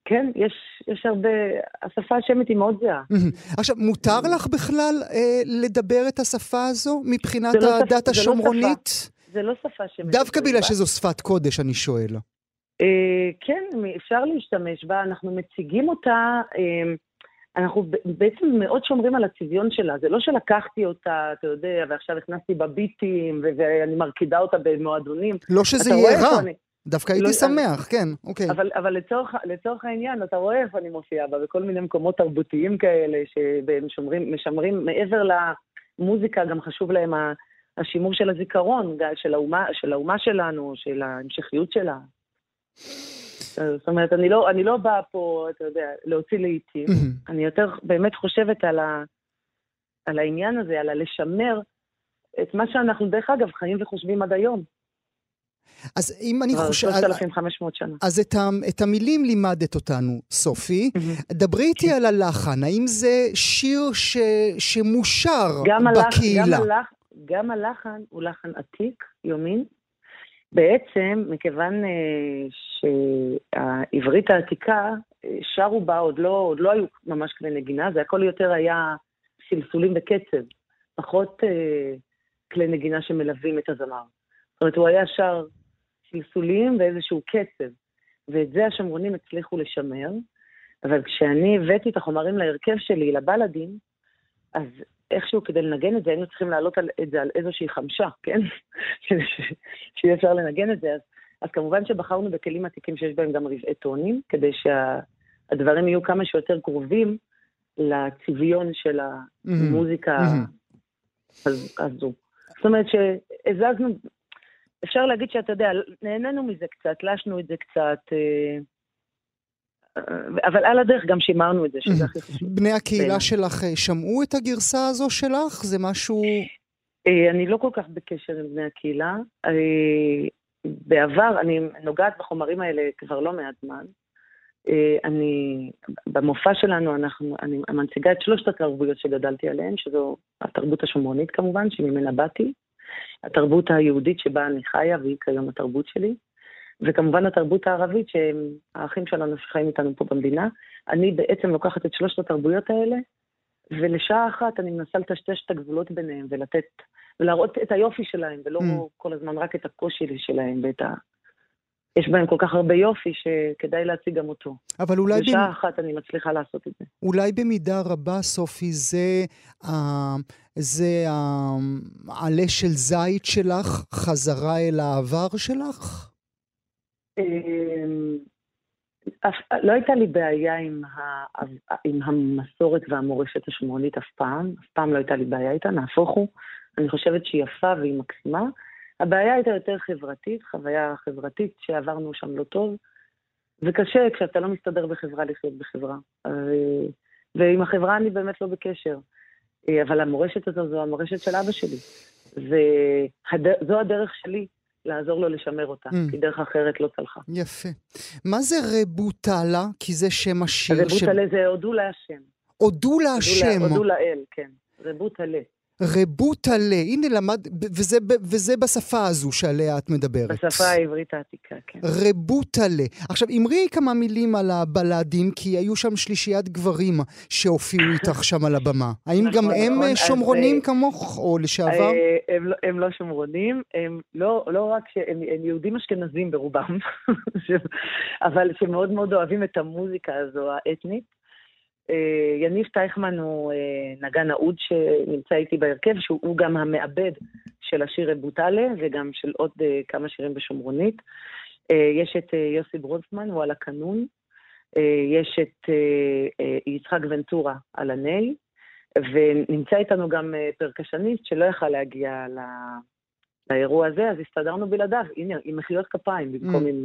כן, יש, יש הרבה, השפה השמית היא מאוד זהה. עכשיו, מותר לך בכלל אה, לדבר את השפה הזו מבחינת לא הדת שפ- זה לא השומרונית? זה לא שפה שמית. דווקא בגלל שזו שפת קודש, אני שואל. אה, כן, אפשר להשתמש בה, אנחנו מציגים אותה, אה, אנחנו בעצם מאוד שומרים על הצביון שלה. זה לא שלקחתי אותה, אתה יודע, ועכשיו הכנסתי בביטים, ואני מרקידה אותה במועדונים. לא שזה יהיה רע, אני- דווקא הייתי לא, שמח, כן, אוקיי. אבל, אבל לצורך, לצורך העניין, אתה רואה איפה אני מופיעה בה, בכל מיני מקומות תרבותיים כאלה, שהם שומרים, משמרים, מעבר למוזיקה, גם חשוב להם ה- השימור של הזיכרון, של האומה, של האומה שלנו, של ההמשכיות שלה. זאת אומרת, אני לא, אני לא באה פה, אתה יודע, להוציא לעיתים. אני יותר באמת חושבת על, ה, על העניין הזה, על הלשמר את מה שאנחנו, דרך אגב, חיים וחושבים עד היום. אז אם אני חושב... 3,500 שנה. אז את, ה, את המילים לימדת אותנו, סופי. דברי איתי על הלחן, האם זה שיר ש, שמושר גם הלח, בקהילה? גם, הלח, גם הלחן הוא לחן עתיק, יומין. בעצם, מכיוון אה, שהעברית העתיקה, אה, שרו בה, עוד לא, עוד לא היו ממש כלי נגינה, זה הכל יותר היה סלסולים בקצב, פחות אה, כלי נגינה שמלווים את הזמר. זאת אומרת, הוא היה שר סלסולים ואיזשהו קצב, ואת זה השמרונים הצליחו לשמר, אבל כשאני הבאתי את החומרים להרכב שלי, לבלדים, אז איכשהו כדי לנגן את זה, היינו צריכים להעלות על, את זה על איזושהי חמשה, כן? כדי שיהיה אפשר לנגן את זה. אז, אז כמובן שבחרנו בכלים עתיקים שיש בהם גם רבעי טונים, כדי שהדברים יהיו כמה שיותר קרובים לצביון של המוזיקה. הז- הזו. זאת אומרת שהזזנו, אפשר להגיד שאתה יודע, נהנינו מזה קצת, לשנו את זה קצת, אה, אבל על הדרך גם שימרנו את זה, שזה הכי חשוב. בני הקהילה. שלך אה, שמעו את הגרסה הזו שלך? זה משהו... אה, אני לא כל כך בקשר עם בני הקהילה. בעבר, אני נוגעת בחומרים האלה כבר לא מעט זמן. אני, במופע שלנו, אנחנו, אני מנציגה את שלושת התרבויות שגדלתי עליהן, שזו התרבות השומרונית כמובן, שממנה באתי, התרבות היהודית שבה אני חיה, והיא כיום התרבות שלי, וכמובן התרבות הערבית, שהם האחים שלנו שחיים איתנו פה במדינה. אני בעצם לוקחת את שלושת התרבויות האלה, ולשעה אחת אני מנסה לטשטש את הגבולות ביניהם ולתת, ולהראות את היופי שלהם, ולא Mm. כל הזמן רק את הקושי שלהם ואת ה... יש בהם כל כך הרבה יופי שכדאי להציג גם אותו. אבל אולי, בשעה במ... אחת אני מצליחה לעשות את זה. אולי במידה רבה, סופי, זה, uh, זה העלה של זית שלך, חזרה אל העבר שלך? אמ, אף- לא הייתה לי בעיה עם, ה, עם המסורת והמורשת השמרונית אף פעם, אף פעם לא הייתה לי בעיה איתה, נהפוך הוא. אני חושבת שהיא יפה והיא מקסימה. הבעיה הייתה יותר חברתית, חוויה חברתית שעברנו שם לא טוב, וקשה כשאתה לא מסתדר בחברה לחיות בחברה. אה, ועם החברה אני באמת לא בקשר. אה, אבל המורשת הזו זו המורשת של אבא שלי. וזו הדרך שלי לעזור לו לשמר אותה, Mm. כי דרך אחרת לא צלחה. יפה. מה זה רבוטלה? כי זה שם השיר רבוטלה זה הודו להשם. הודו להשם. הודו לאל, כן. רבוטלה. רבוטלה. הנה למד... וזה, וזה בשפה הזו שעליה את מדברת. בשפה העברית העתיקה, כן. רבוטלה. עכשיו, אמרי כמה מילים על הבלדים, כי היו שם שלישיית גברים שהופיעו איתך שם על הבמה. האם נכון, גם הם נכון. אה, אז, שומרונים אה, כמוך, או לשעבר? אה, הם, לא- הם לא שומרונים, הם לא, לא רק שהם הם יהודים אשכנזים ברובם, אבל שמאוד מאוד אוהבים את המוזיקה הזו האתנית. אה, יניב טייכמן הוא אה, נגן אהוד שנמצא איתי בהרכב, שהוא גם המעבד של השיר רבוטלה וגם של עוד אה, כמה שירים בשומרונית. יש את יוסי ברונפמן, הוא על הקנון. יש את יצחק ונטורה על הניי, ונמצא איתנו גם פרקשניסט שלא יכל להגיע לאירוע הזה, אז הסתדרנו בלעדיו, הנה, עם מחיאות כפיים במקום mm. עם...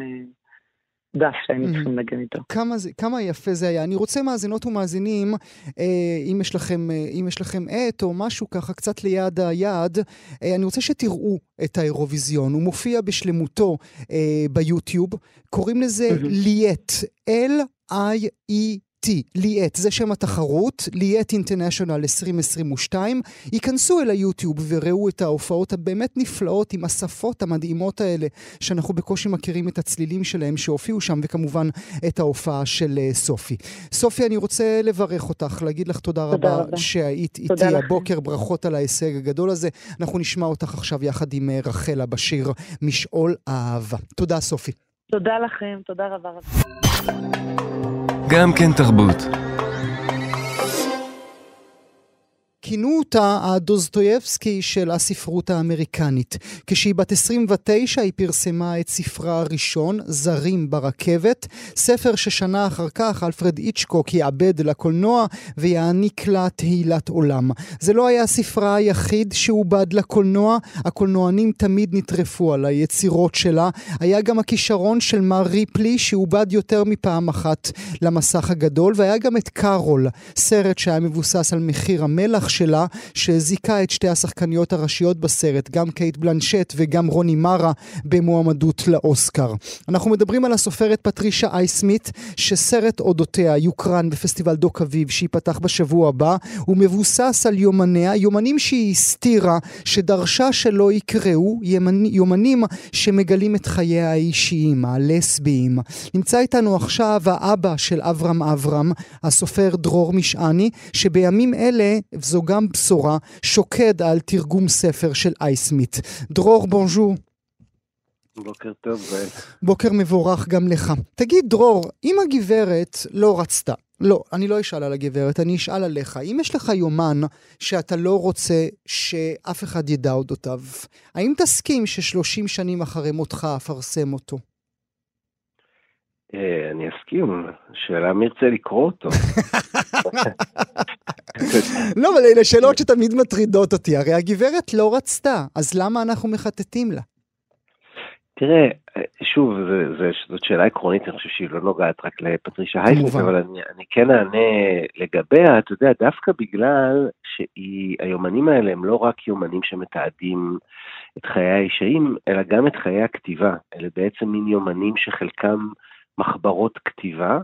דף שהיינו mm-hmm. צריכים לנגן איתו. כמה, זה, כמה יפה זה היה. אני רוצה מאזינות ומאזינים, אה, אם, יש לכם, אה, אם יש לכם עט או משהו ככה קצת ליד היד, אה, אני רוצה שתראו את האירוויזיון. הוא מופיע בשלמותו אה, ביוטיוב. קוראים לזה. ליאט, L-I-E T, ליאט, זה שם התחרות, ליאט אינטרנשיונל 2022. ייכנסו אל היוטיוב וראו את ההופעות הבאמת נפלאות עם השפות המדהימות האלה, שאנחנו בקושי מכירים את הצלילים שלהם שהופיעו שם, וכמובן את ההופעה של uh, סופי. סופי, אני רוצה לברך אותך, להגיד לך תודה, תודה רבה, רבה שהיית איתי לכם. הבוקר, ברכות על ההישג הגדול הזה. אנחנו נשמע אותך עכשיו יחד עם uh, רחלה בשיר משעול האהבה. תודה, סופי. תודה לכם, תודה רבה רבה. גם כן תרבות. כינו אותה הדוסטויבסקי של הספרות האמריקנית. כשהיא בת 29 היא פרסמה את ספרה הראשון, זרים ברכבת, ספר ששנה אחר כך אלפרד איצ'קוק יעבד לקולנוע ויעניק לה תהילת עולם. זה לא היה ספרה היחיד שעובד לקולנוע, הקולנוענים תמיד נטרפו על היצירות שלה. היה גם הכישרון של מר ריפלי שעובד יותר מפעם אחת למסך הגדול, והיה גם את קארול, סרט שהיה מבוסס על מחיר המלח שלה, שזיכה את שתי השחקניות הראשיות בסרט, גם קייט בלנשט וגם רוני מרה, במועמדות לאוסקר. אנחנו מדברים על הסופרת פטרישה אייסמית, שסרט אודותיה יוקרן בפסטיבל דוק אביב, שייפתח בשבוע הבא. הוא מבוסס על יומניה, יומנים שהיא הסתירה, שדרשה שלא יקראו, יומנים שמגלים את חייה האישיים, הלסביים. נמצא איתנו עכשיו האבא של אברהם אברהם, הסופר דרור משעני, שבימים אלה, זו גם בשורה, שוקד על תרגום ספר של אייסמית. דרור, בונז'ור. בוקר טוב. בוקר מבורך גם לך. תגיד, דרור, אם הגברת לא רצתה, לא, אני לא אשאל על הגברת, אני אשאל עליך. אם יש לך יומן שאתה לא רוצה שאף אחד ידע אודותיו, האם תסכים ששלושים שנים אחרי מותך אפרסם אותו? אה, אני אסכים, שאלה מי ירצה לקרוא אותו. לא, אבל אלה שאלות שתמיד מטרידות אותי, הרי הגברת לא רצתה, אז למה אנחנו מחטטים לה? תראה, שוב, זה, זה, זאת שאלה עקרונית, אני חושב שהיא לא נוגעת רק לפטרישה הייסמית, אבל אני, אני כן אענה לגביה, אתה יודע, דווקא בגלל שהיומנים האלה הם לא רק יומנים שמתעדים את חיי האישיים, אלא גם את חיי הכתיבה. אלה בעצם מין יומנים שחלקם מחברות כתיבה,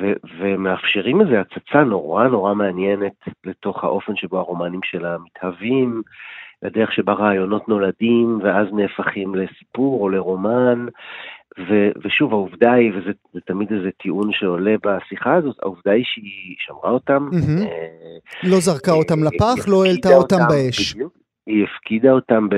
ו- ומאפשרים איזו הצצה נורא נורא מעניינת לתוך האופן שבו הרומנים שלה מתהווים, לדרך שבה רעיונות נולדים ואז נהפכים לסיפור או לרומן. ו- ושוב, העובדה היא, וזה תמיד איזה טיעון שעולה בשיחה הזאת, העובדה היא שהיא שמרה אותם. Mm-hmm. אה, לא זרקה אותם אה, לפח, לא העלתה אותם באש. בדיוק, היא הפקידה אותם,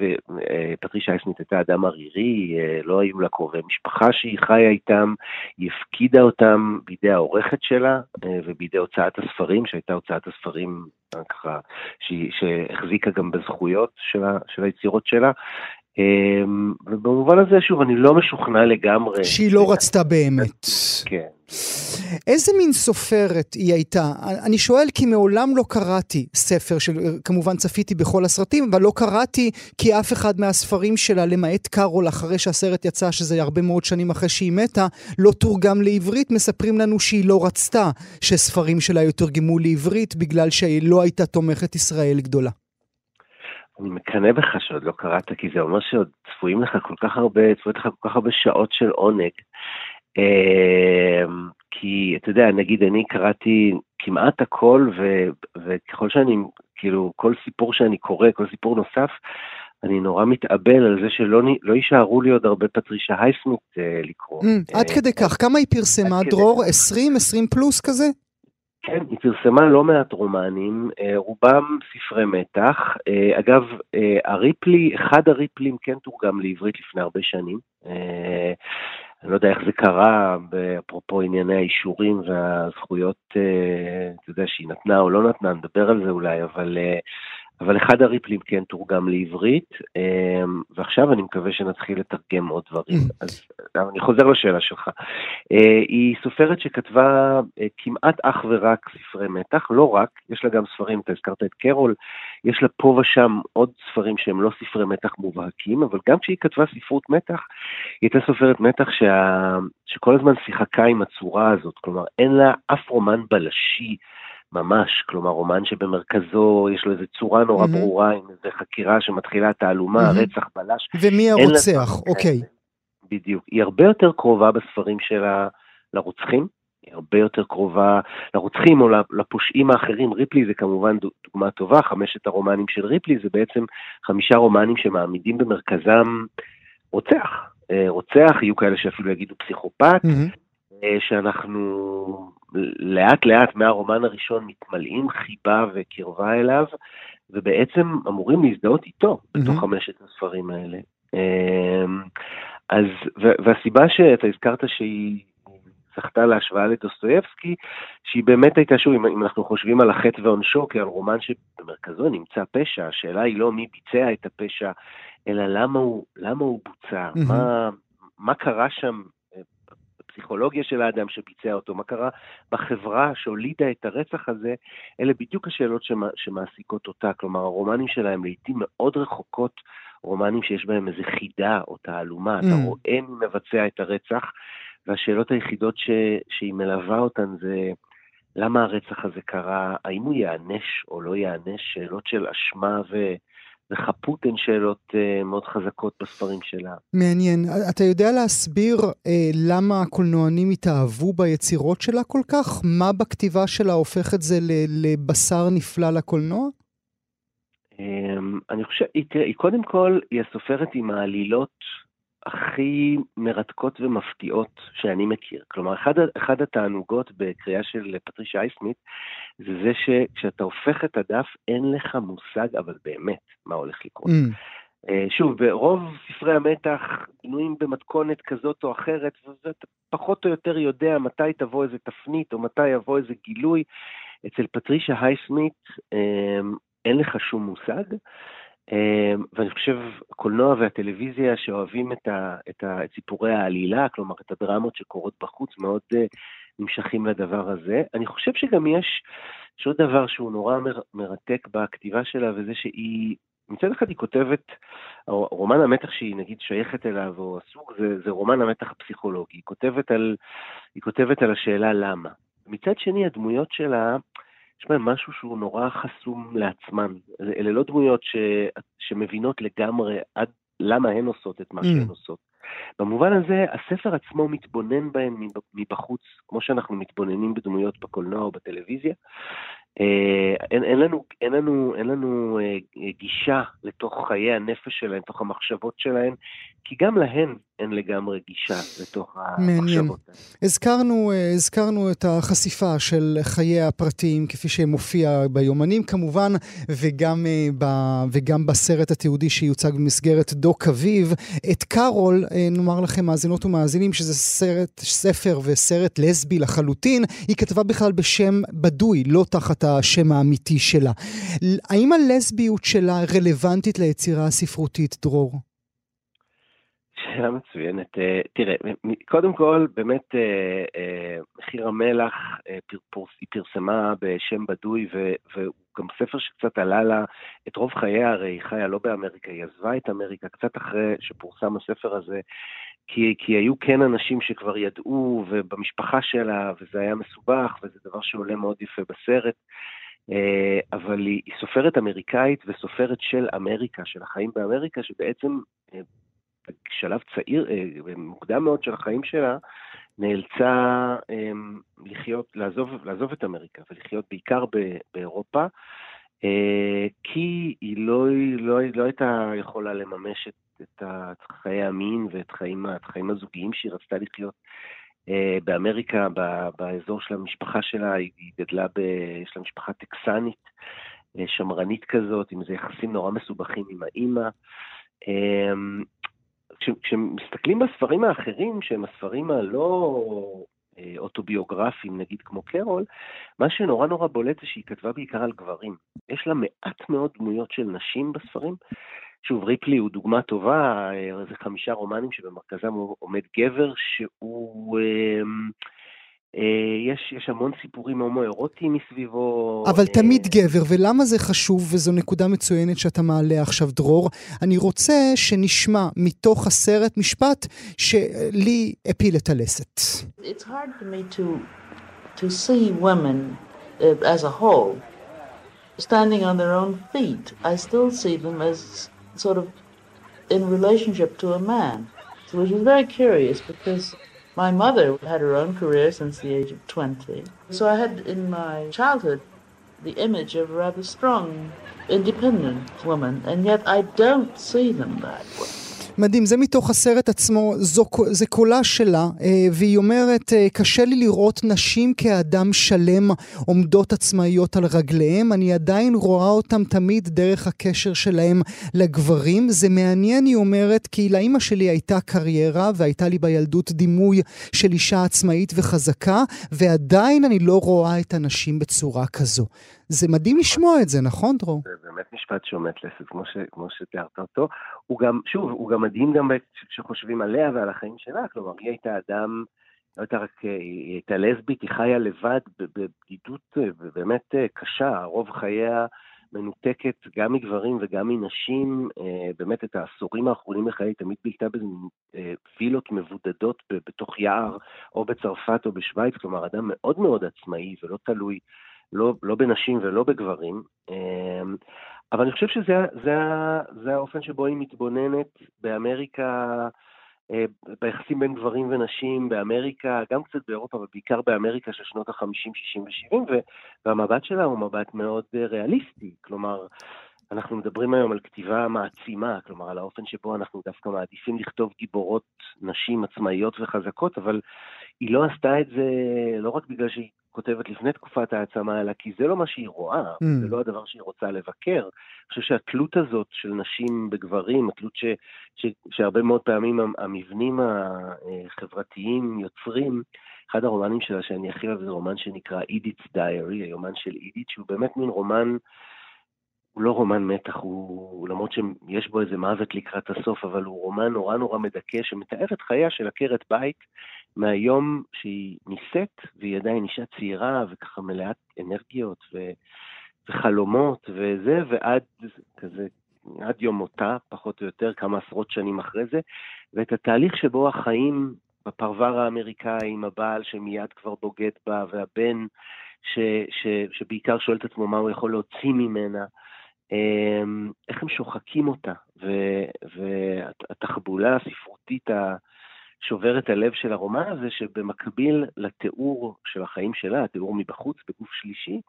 ופטרישה אייסמית הייתה אדם ערירי, אה, לא היו לה קרובי משפחה שהיא חיה איתם, היא הפקידה אותם בידי העורכת שלה אה, ובידי הוצאת הספרים, שהייתה הוצאת הספרים אה, ככה, שהחזיקה גם בזכויות של, של היצירות שלה. ובמובן הזה, שוב, אני לא משוכנע לגמרי. שהיא לא רצתה באמת. כן. איזה מין סופרת היא הייתה? אני שואל כי מעולם לא קראתי ספר של, כמובן צפיתי בכל הסרטים, אבל לא קראתי כי אף אחד מהספרים שלה, למעט קארול, אחרי שהסרט יצא, שזה הרבה מאוד שנים אחרי שהיא מתה, לא תורגם לעברית. מספרים לנו שהיא לא רצתה שספרים שלה יתורגמו לעברית, בגלל שהיא לא הייתה תומכת ישראל גדולה. אני מקנא בך שעוד לא קראת, כי זה אומר שעוד צפויים לך כל כך הרבה, צפויות לך כל כך הרבה שעות של עונג. אמ, כי אתה יודע, נגיד אני קראתי כמעט הכל, ו, וככל שאני, כאילו, כל סיפור שאני קורא, כל סיפור נוסף, אני נורא מתאבל על זה שלא לא יישארו לי עוד הרבה פטרישה הייסמית אה, לקרוא. Mm, עד כדי כך, כמה היא פרסמה, דרור? 20? 20 פלוס כזה? כן, היא פרסמה לא מעט רומנים, אה, רובם ספרי מתח. אה, אגב, אה, הריפלי, אחד הריפלים כן תורגם לעברית לפני הרבה שנים. אני לא יודע איך זה קרה, אפרופו ענייני האישורים והזכויות, אתה יודע, שהיא נתנה או לא נתנה, נדבר על זה אולי, אבל, אבל אחד הריפלים כן תורגם לעברית, אמ, ועכשיו אני מקווה שנתחיל לתרגם עוד דברים. Mm. אז אני חוזר לשאלה שלך. אה, היא סופרת שכתבה אה, כמעט אך ורק ספרי מתח, לא רק, יש לה גם ספרים, אתה הזכרת את קרול, יש לה פה ושם עוד ספרים שהם לא ספרי מתח מובהקים, אבל גם כשהיא כתבה ספרות מתח, היא הייתה סופרת מתח שה... שכל הזמן שיחקה עם הצורה הזאת, כלומר אין לה אף רומן בלשי. ממש, כלומר רומן שבמרכזו יש לו איזו צורה נורא mm-hmm. ברורה עם איזו חקירה שמתחילה תעלומה, mm-hmm. רצח בלש. ומי הרוצח, אוקיי. בדיוק. היא הרבה יותר קרובה בספרים שלה לרוצחים, היא הרבה יותר קרובה לרוצחים או לפושעים האחרים. ריפלי זה כמובן דוגמה טובה, חמשת הרומנים של ריפלי זה בעצם חמישה רומנים שמעמידים במרכזם רוצח. אה, רוצח, יהיו כאלה שאפילו יגידו פסיכופת, mm-hmm. שאנחנו לאט לאט מהרומן הראשון מתמלאים חיבה וקרבה אליו, ובעצם אמורים להזדהות איתו. בתוך חמשת הספרים האלה. אמ, אז, והסיבה שאתה הזכרת שהיא זכתה להשוואה לדוסטויבסקי, שהיא באמת הייתה, שוב, אם, אם אנחנו חושבים על החטא ועונשו כעל רומן שבמרכזו נמצא פשע, השאלה היא לא מי ביצע את הפשע, אלא למה הוא, למה הוא בוצע, mm-hmm. מה, מה קרה שם בפסיכולוגיה של האדם שביצע אותו, מה קרה בחברה שהולידה את הרצח הזה, אלה בדיוק השאלות שמה, שמעסיקות אותה. כלומר, הרומנים שלהם לעיתים מאוד רחוקות, רומנים שיש בהם איזו חידה או תעלומה, mm. אתה רואה מי מבצע את הרצח, והשאלות היחידות ש, שהיא מלווה אותן זה למה הרצח הזה קרה, האם הוא ייענש או לא ייענש, שאלות של אשמה ו... וחפות הן שאלות uh, מאוד חזקות בספרים שלה. מעניין. אתה יודע להסביר uh, למה הקולנוענים התאהבו ביצירות שלה כל כך? מה בכתיבה שלה הופך את זה לבשר נפלא לקולנוע? Um, אני חושב, היא, היא קודם כל, היא הסופרת עם העלילות הכי מרתקות ומפתיעות שאני מכיר. כלומר, אחד, אחד התענוגות בקריאה של פטרישה אייסמית, זה זה שכשאתה הופך את הדף, אין לך מושג, אבל באמת, מה הולך לקרות. Mm. Uh, שוב, ברוב ספרי המתח בנויים במתכונת כזאת או אחרת, ואתה פחות או יותר יודע מתי תבוא איזה תפנית או מתי יבוא איזה גילוי. אצל פטרישה הייסמית um, אין לך שום מושג. אמ, ואני חושב, הקולנוע והטלוויזיה שאוהבים את, ה, את, ה, את סיפורי העלילה, כלומר את הדרמות שקורות בחוץ, מאוד uh, נמשכים לדבר הזה. אני חושב שגם יש, יש עוד דבר שהוא נורא מר, מרתק בכתיבה שלה, וזה שהיא, מצד אחד היא כותבת, רומן המתח שהיא נגיד שייכת אליו, או הסוג, זה, זה רומן המתח הפסיכולוגי. היא כותבת על, היא כותבת על השאלה למה. מצד שני, הדמויות שלה, בהם משהו שהוא נורא חסום לעצמן. אלה לא דמויות ש, שמבינות לגמרי עד למה הן עושות את מה mm. שהן עושות. במובן הזה, הספר עצמו מתבונן בהן מבחוץ, כמו שאנחנו מתבוננים בדמויות בקולנוע או בטלוויזיה. אה, אין, אין, לנו, אין, לנו, אין לנו אה, גישה לתוך חיי הנפש שלהן, לתוך המחשבות שלהן, כי גם להן אין לגמרי גישה לתוך המחשבות. הזכרנו, אה, הזכרנו את החשיפה של חיי הפרטיים כפי שהם מופיע ביומנים כמובן, וגם, אה, ב, וגם בסרט התיעודי שיוצג במסגרת דוק אביב. את קארול, אה, נאמר לכם מאזינות ומאזינים, שזה סרט, ספר וסרט לסבי לחלוטין, היא כתבה בכלל בשם בדוי, לא תחת השם האמיתי שלה. האם הלסביות שלה רלוונטית ליצירה הספרותית, דרור? שאלה מצוינת. אה, תראה, קודם כל, באמת, אה, אה, מחיר המלח, היא פרסמה בשם בדוי, והוא גם ספר שקצת עלה לה את רוב חייה, הרי היא חיה לא באמריקה, היא עזבה את אמריקה קצת אחרי שפורסם הספר הזה, כי, כי היו כן אנשים שכבר ידעו, ובמשפחה שלה, וזה היה מסובך, וזה דבר שעולה מאוד יפה בסרט. אבל היא סופרת אמריקאית וסופרת של אמריקה, של החיים באמריקה, שבעצם בשלב צעיר, אה, מוקדם מאוד של החיים שלה, נאלצה אמ, לחיות, לעזוב, לעזוב את אמריקה ולחיות בעיקר באירופה, אה, כי היא לא, לא, לא הייתה יכולה לממש את, את חיי המין ואת חיים, את החיים הזוגיים שהיא רצתה לחיות אה, באמריקה, באזור של המשפחה שלה, היא גדלה, ב, יש לה משפחה טקסנית, שמרנית כזאת, עם איזה יחסים נורא מסובכים עם האימא. כשמסתכלים בספרים האחרים, שהם הספרים הלא אוטוביוגרפיים, נגיד כמו קרול, מה שנורא נורא בולט זה שהיא כתבה בעיקר על גברים. יש לה מעט מאוד דמויות של נשים בספרים. שוב, ריפלי הוא דוגמה טובה, זה חמישה רומנים שבמרכזם עומד גבר שהוא... אה, יש, יש המון סיפורים הומואירוטיים מסביבו. אבל אה... תמיד גבר, ולמה זה חשוב, וזו נקודה מצוינת שאתה מעלה עכשיו, דרור? אני רוצה שנשמע מתוך הסרט משפט שלי הפיל את הלסת. It's hard for me to, to see women uh, as a whole standing on their own feet. I still see them as sort of in relationship to a man, which is very curious because My mother had her own career since the age of 20. So I had in my childhood the image of a rather strong, independent woman, and yet I don't see them that way. מדהים, זה מתוך הסרט עצמו, זו, זה קולה שלה, אה, והיא אומרת, אה, קשה לי לראות נשים כאדם שלם עומדות עצמאיות על רגליהם, אני עדיין רואה אותם תמיד דרך הקשר שלהם לגברים. זה מעניין, היא אומרת, כי לאימא שלי הייתה קריירה, והייתה לי בילדות דימוי של אישה עצמאית וחזקה, ועדיין אני לא רואה את הנשים בצורה כזו. זה מדהים לשמוע את זה, נכון, דרור? זה באמת משפט שעומד לסת, כמו, ש, כמו שתיארת אותו. הוא גם, שוב, הוא גם מדהים גם כשחושבים עליה ועל החיים שלה, כלומר, היא הייתה אדם, לא הייתה רק, היא הייתה לסבית, היא חיה לבד בבדידות באמת קשה, רוב חייה מנותקת גם מגברים וגם מנשים, באמת את העשורים האחרונים לחיי היא תמיד בילתה באיזה וילות מבודדות בתוך יער, או בצרפת או בשוויץ, כלומר, אדם מאוד מאוד עצמאי ולא תלוי. לא, לא בנשים ולא בגברים, אמ, אבל אני חושב שזה זה, זה האופן שבו היא מתבוננת באמריקה, אה, ביחסים בין גברים ונשים באמריקה, גם קצת באירופה, אבל בעיקר באמריקה של שנות ה-50, 60 ו-70, והמבט שלה הוא מבט מאוד אה, ריאליסטי. כלומר, אנחנו מדברים היום על כתיבה מעצימה, כלומר על האופן שבו אנחנו דווקא מעדיפים לכתוב גיבורות נשים עצמאיות וחזקות, אבל היא לא עשתה את זה לא רק בגלל שהיא כותבת לפני תקופת העצמה, אלא כי זה לא מה שהיא רואה, mm. זה לא הדבר שהיא רוצה לבקר. אני חושב שהתלות הזאת של נשים בגברים, התלות ש, ש, שהרבה מאוד פעמים המבנים החברתיים יוצרים, אחד הרומנים שלה שאני הכי אוהב זה רומן שנקרא אידיט's Diary, היומן של אידיט, שהוא באמת מין רומן הוא לא רומן מתח, הוא, למרות שיש בו איזה מוות לקראת הסוף, אבל הוא רומן נורא נורא מדכא שמתאר את חייה של עקרת בית מהיום שהיא נישאת, והיא עדיין אישה צעירה וככה מלאת אנרגיות ו, וחלומות וזה, ועד כזה, עד יום מותה, פחות או יותר, כמה עשרות שנים אחרי זה, ואת התהליך שבו החיים בפרבר האמריקאי עם הבעל שמיד כבר בוגד בה, והבן ש, ש, שבעיקר שואל את עצמו מה הוא יכול להוציא ממנה. אמ, איך הם שוחקים אותה, והתחבולה הספרותית שוברת הלב של הרומן הזה, שבמקביל לתיאור של החיים שלה, התיאור מבחוץ, בגוף שלישי,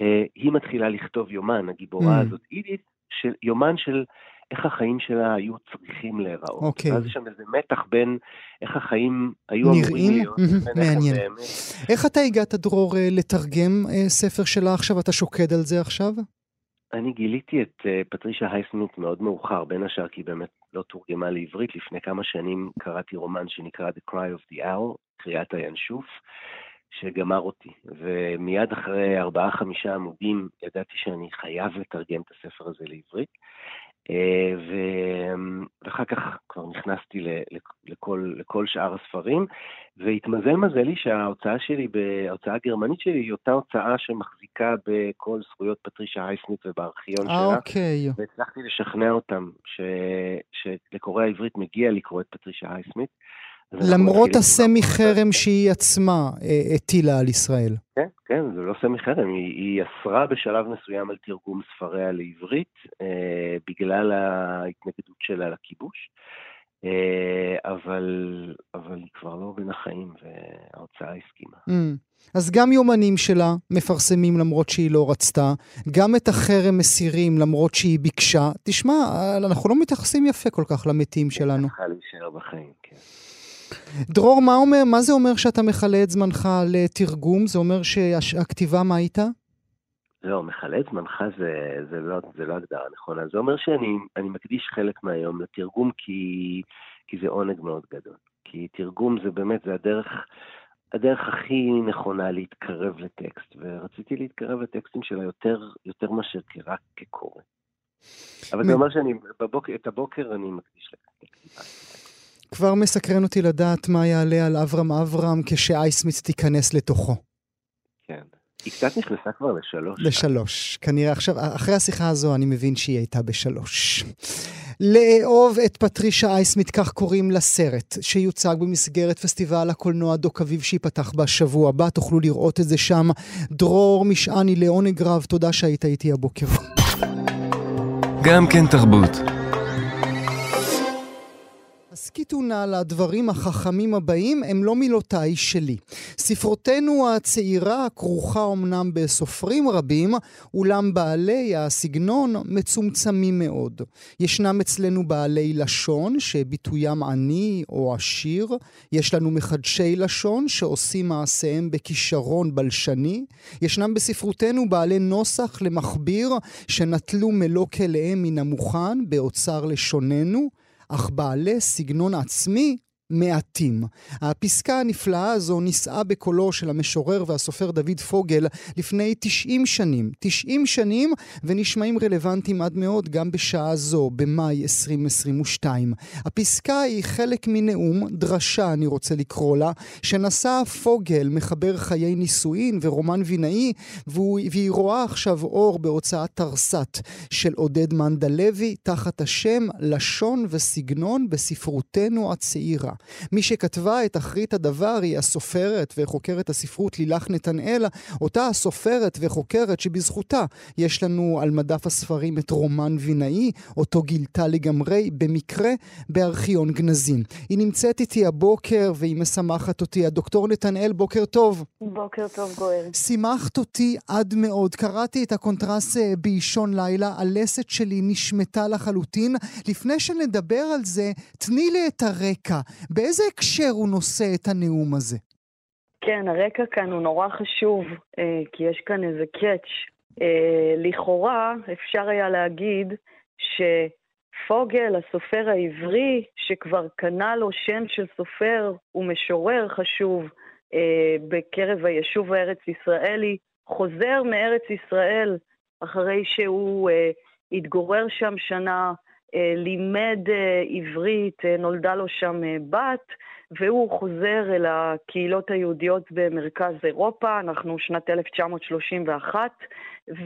אה, היא מתחילה לכתוב יומן, הגיבורה mm. הזאת, אידית, של, יומן של איך החיים שלה היו צריכים להיראות. אוקיי. ואז יש שם איזה מתח בין איך החיים היו אמורים להיות, מעניין. איך, באמת... איך אתה הגעת, דרור, אה, לתרגם אה, ספר שלה עכשיו? אתה שוקד על זה עכשיו? אני גיליתי את פטרישה הייסמית מאוד מאוחר, בין השאר כי באמת לא תורגמה לעברית. לפני כמה שנים קראתי רומן שנקרא The Cry of the Owl, קריאת הינשוף, שגמר אותי. ומיד אחרי ארבעה-חמישה עמודים ידעתי שאני חייב לתרגם את הספר הזה לעברית. אה, ו... ואחר כך כבר נכנסתי לכל, לכל שאר הספרים, והתמזל מזלי שההוצאה שלי, ההוצאה הגרמנית שלי, היא אותה הוצאה שמחזיקה בכל זכויות פטרישה הייסמית ובארכיון שלה. אוקיי. והצלחתי לשכנע אותם ש... שלקורא העברית מגיע לקרוא את פטרישה הייסמית. למרות הסמי חרם שהיא עצמה אה, הטילה על ישראל. כן, כן, זה לא סמי חרם, היא, היא אסרה בשלב מסוים על תרגום ספריה לעברית, אה, בגלל ההתנגדות שלה לכיבוש, אה, אבל, אבל היא כבר לא בין החיים וההוצאה הסכימה. Mm. אז גם יומנים שלה מפרסמים למרות שהיא לא רצתה, גם את החרם מסירים למרות שהיא ביקשה. תשמע, אנחנו לא מתייחסים יפה כל כך למתים שלנו. היא צריכה להישאר בחיים, כן. דרור, מה, אומר, מה זה אומר שאתה מכלה את זמנך לתרגום? זה אומר שהכתיבה, מה הייתה? לא, מכלה את זמנך זה, זה, לא, זה לא הגדרה נכונה. זה אומר שאני מקדיש חלק מהיום לתרגום כי, כי זה עונג מאוד גדול. כי תרגום זה באמת, זה הדרך הדרך הכי נכונה להתקרב לטקסט, ורציתי להתקרב לטקסטים שלה יותר, יותר מאשר רק כקורא. אבל זה אומר שאני, בבוקר, את הבוקר אני מקדיש לכתיבה. כבר מסקרן אותי לדעת מה יעלה על אברהם אברהם כשאייסמית תיכנס לתוכו. כן. היא קצת נכנסה כבר לשלוש. לשלוש. כנראה עכשיו, אחרי השיחה הזו אני מבין שהיא הייתה בשלוש. לאהוב את פטרישה אייסמית, כך קוראים לסרט, שיוצג במסגרת פסטיבל הקולנוע דוק אביב שייפתח בשבוע הבא, תוכלו לראות את זה שם. דרור משעני לעונג רב, תודה שהיית איתי הבוקר. גם כן תרבות. הסכיתו נא לדברים החכמים הבאים, הם לא מילותיי שלי. ספרותינו הצעירה כרוכה אמנם בסופרים רבים, אולם בעלי הסגנון מצומצמים מאוד. ישנם אצלנו בעלי לשון שביטוים עני או עשיר, יש לנו מחדשי לשון שעושים מעשיהם בכישרון בלשני, ישנם בספרותנו בעלי נוסח למכביר שנטלו מלוא כליהם מן המוכן באוצר לשוננו. אך בעלי סגנון עצמי מעטים. הפסקה הנפלאה הזו נישאה בקולו של המשורר והסופר דוד פוגל לפני 90 שנים. 90 שנים ונשמעים רלוונטיים עד מאוד גם בשעה זו, במאי 2022. הפסקה היא חלק מנאום, דרשה אני רוצה לקרוא לה, שנשא פוגל, מחבר חיי נישואין ורומן וינאי, והיא רואה עכשיו אור בהוצאת תרסת של עודד מנדלוי, תחת השם לשון וסגנון בספרותנו הצעירה. מי שכתבה את אחרית הדבר היא הסופרת וחוקרת הספרות לילך נתנאל, אותה הסופרת וחוקרת שבזכותה יש לנו על מדף הספרים את רומן וינאי, אותו גילתה לגמרי במקרה בארכיון גנזים. היא נמצאת איתי הבוקר והיא משמחת אותי. הדוקטור נתנאל, בוקר טוב. בוקר טוב, גואל. שימחת אותי עד מאוד. קראתי את הקונטרס אה, באישון לילה, הלסת שלי נשמטה לחלוטין. לפני שנדבר על זה, תני לי את הרקע. באיזה הקשר הוא נושא את הנאום הזה? כן, הרקע כאן הוא נורא חשוב, אה, כי יש כאן איזה קאץ'. אה, לכאורה, אפשר היה להגיד שפוגל, הסופר העברי, שכבר קנה לו שם של סופר ומשורר חשוב אה, בקרב היישוב הארץ-ישראלי, חוזר מארץ ישראל אחרי שהוא התגורר שם שנה, לימד אה, עברית, אה, נולדה לו שם בת, והוא חוזר אל הקהילות היהודיות במרכז אירופה, אנחנו שנת 1931,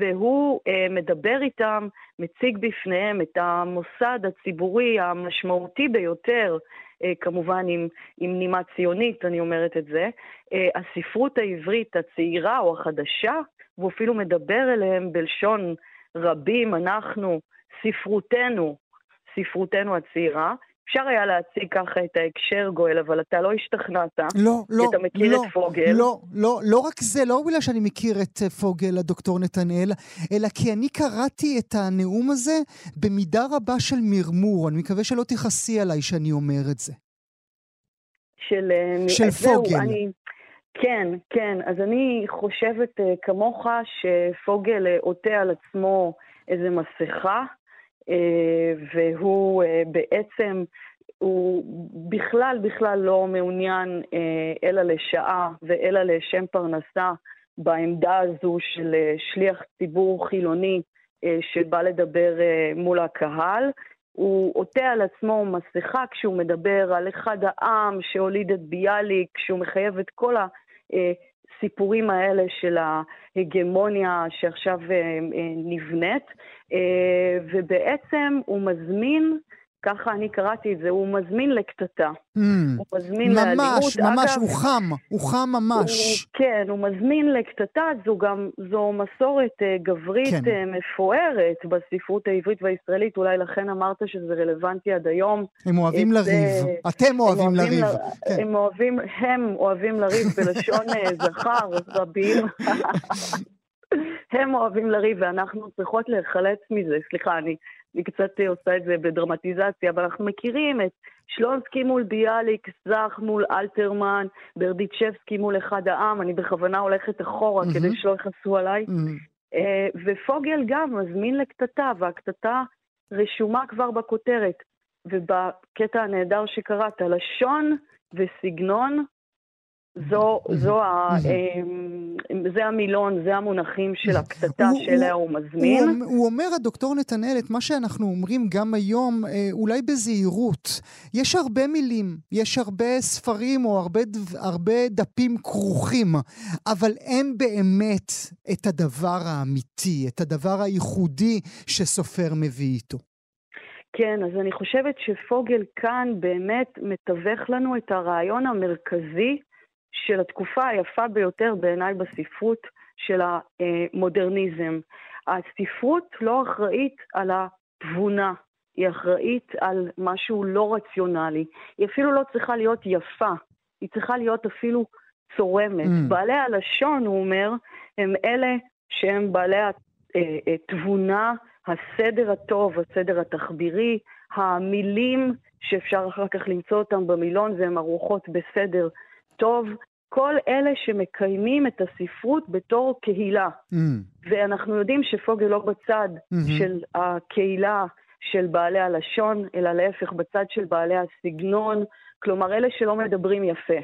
והוא מדבר איתם, מציג בפניהם את המוסד הציבורי המשמעותי ביותר, כמובן עם, עם נימה ציונית, אני אומרת את זה, הספרות העברית הצעירה או החדשה, והוא אפילו מדבר אליהם בלשון רבים, אנחנו, ספרותנו, ספרותנו הצעירה. אפשר היה להציג ככה את ההקשר, גואל, אבל אתה לא השתכנעת. לא, לא, אתה מכיר לא, את פוגל. לא, לא, לא רק זה, לא בגלל שאני מכיר את אה, פוגל, הדוקטור נתנאל, אלא כי אני קראתי את הנאום הזה במידה רבה של מרמור. אני מקווה שלא תכעסי עליי שאני אומר את זה. של, אה, של פוגל. זהו, אני... כן, כן. אז אני חושבת אה, כמוך שפוגל עוטה על עצמו איזה מסכה. אה, והוא אה, בעצם, הוא בכלל בכלל לא מעוניין אה, אלא לשעה ואלא לשם פרנסה בעמדה הזו של שליח ציבור חילוני שבא לדבר מול הקהל. הוא עוטה על עצמו מסכה כשהוא מדבר על אחד העם שהוליד את ביאליק, כשהוא מחייב את כל הסיפורים האלה של ההגמוניה שעכשיו נבנית. אה, ובעצם הוא מזמין, ככה אני קראתי את זה, הוא מזמין לקטטה. Mm, הוא מזמין ממש, לאלימות. ממש, ממש, הוא חם, הוא חם ממש. הוא, כן, הוא מזמין לקטטה, זו גם, זו מסורת uh, גברית כן. uh, מפוארת בספרות העברית והישראלית, אולי לכן אמרת שזה רלוונטי עד היום. הם אוהבים את, לריב, uh, אתם אוהבים אוהבים לריב. ל... כן. הם אוהבים, הם אוהבים לריב בלשון זכר, רבים. הם אוהבים לריב ואנחנו צריכות להיחלץ מזה. סליחה, אני, אני קצת עושה את זה בדרמטיזציה, אבל אנחנו מכירים את שלונסקי מול ביאליק, זך מול אלתרמן, ברדיצ'בסקי מול אחד העם, אני בכוונה הולכת אחורה mm-hmm. כדי שלא יכעסו עליי. Mm-hmm. ופוגל גם מזמין לקטטה, והקטטה רשומה כבר בכותרת. ובקטע הנהדר שקראת, לשון וסגנון זו, זו ה, זה המילון, זה המונחים של הקטטה שאליה הוא מזמין. הוא, הוא אומר, הדוקטור נתנאל, את מה שאנחנו אומרים גם היום, אה, אולי בזהירות. יש הרבה מילים, יש הרבה ספרים או הרבה, הרבה דפים כרוכים, אבל אין באמת את הדבר האמיתי, את הדבר הייחודי שסופר מביא איתו. כן, אז אני חושבת שפוגל כאן באמת מתווך לנו את הרעיון המרכזי של התקופה היפה ביותר בעיניי בספרות של המודרניזם. הספרות לא אחראית על התבונה, היא אחראית על משהו לא רציונלי. היא אפילו לא צריכה להיות יפה, היא צריכה להיות אפילו צורמת. Mm. בעלי הלשון, הוא אומר, הם אלה שהם בעלי התבונה, הסדר הטוב, הסדר התחבירי, המילים שאפשר אחר כך למצוא אותם במילון והן ארוחות בסדר טוב, כל אלה שמקיימים את הספרות בתור קהילה. Mm. ואנחנו יודעים שפוגל לא בצד mm-hmm. של הקהילה של בעלי הלשון, אלא להפך בצד של בעלי הסגנון, כלומר אלה שלא מדברים יפה.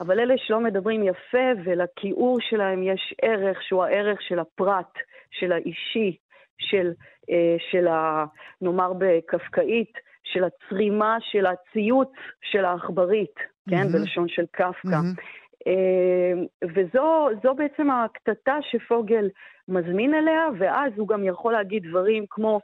אבל אלה שלא מדברים יפה ולכיעור שלהם יש ערך שהוא הערך של הפרט, של האישי, של, אה, של ה... נאמר בקפקאית, של הצרימה, של הציוץ של העכברית, mm-hmm. כן? בלשון של קפקא. Mm-hmm. וזו בעצם הקטטה שפוגל מזמין אליה, ואז הוא גם יכול להגיד דברים כמו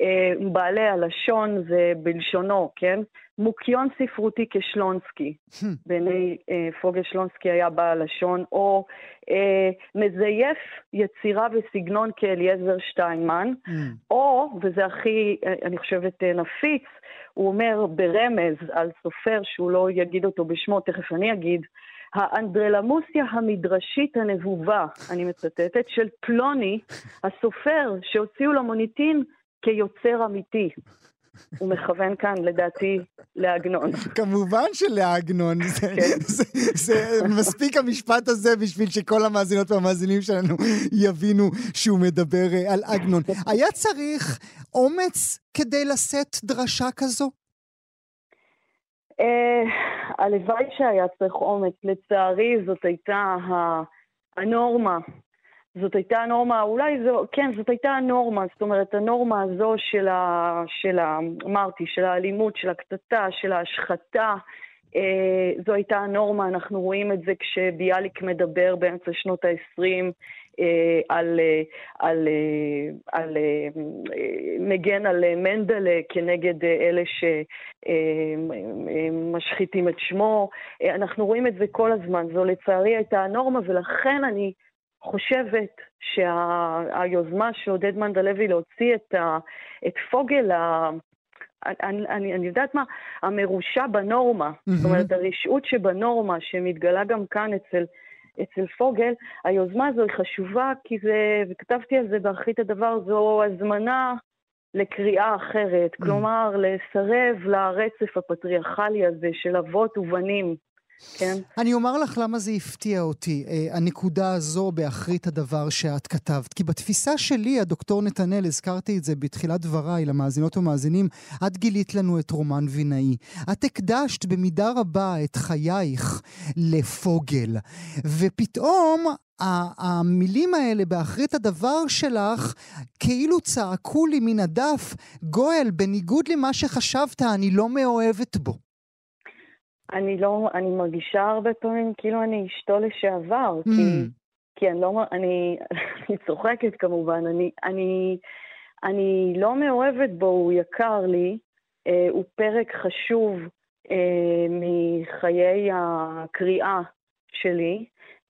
אה, בעלי הלשון ובלשונו, כן? מוקיון ספרותי כשלונסקי. בעיני אה, פוגל שלונסקי היה בעל לשון, או אה, מזייף יצירה וסגנון כאליעזר שטיינמן, hmm. או, וזה הכי, אה, אני חושבת, אה, נפיץ, הוא אומר ברמז על סופר שהוא לא יגיד אותו בשמו, תכף אני אגיד, האנדרלמוסיה המדרשית הנבובה, אני מצטטת, של פלוני, הסופר שהוציאו לו מוניטין כיוצר אמיתי. הוא מכוון כאן, לדעתי, לעגנון. כמובן שלעגנון. זה, כן. זה, זה, מספיק המשפט הזה בשביל שכל המאזינות והמאזינים שלנו יבינו שהוא מדבר אה, על עגנון. היה צריך אומץ כדי לשאת דרשה כזו? הלוואי שהיה צריך אומץ. לצערי זאת הייתה הנורמה. זאת הייתה הנורמה, אולי זו, כן, זאת הייתה הנורמה, זאת אומרת, הנורמה הזו של ה... של ה אמרתי, של האלימות, של הקטטה, של ההשחתה, אה, זו הייתה הנורמה, אנחנו רואים את זה כשביאליק מדבר באמצע שנות ה-20 אה, על, אה, על, אה, על, מגן על מנדלה כנגד אלה שמשחיתים את שמו. אנחנו רואים את זה כל הזמן, זו לצערי הייתה הנורמה, ולכן אני חושבת שהיוזמה שה, שעודד מנדלוי להוציא את, ה, את פוגל ה... אני, אני, אני יודעת מה, המרושע בנורמה, mm-hmm. זאת אומרת, הרשעות שבנורמה, שמתגלה גם כאן אצל אצל פוגל, היוזמה הזו היא חשובה כי זה, וכתבתי על זה באחרית הדבר, זו הזמנה לקריאה אחרת, mm. כלומר, לסרב לרצף הפטריארכלי הזה של אבות ובנים. כן. אני אומר לך למה זה הפתיע אותי, אה, הנקודה הזו באחרית הדבר שאת כתבת. כי בתפיסה שלי, הדוקטור נתנאל, הזכרתי את זה בתחילת דבריי למאזינות ומאזינים, את גילית לנו את רומן וינאי. את הקדשת במידה רבה את חייך לפוגל, ופתאום המילים האלה באחרית הדבר שלך כאילו צעקו לי מן הדף, גואל, בניגוד למה שחשבת, אני לא מאוהבת בו. אני לא, אני מרגישה הרבה פעמים כאילו אני אשתו לשעבר, mm. כי, כי אני לא, אני, אני צוחקת כמובן, אני, אני, אני לא מאוהבת בו, הוא יקר לי, אה, הוא פרק חשוב אה, מחיי הקריאה שלי,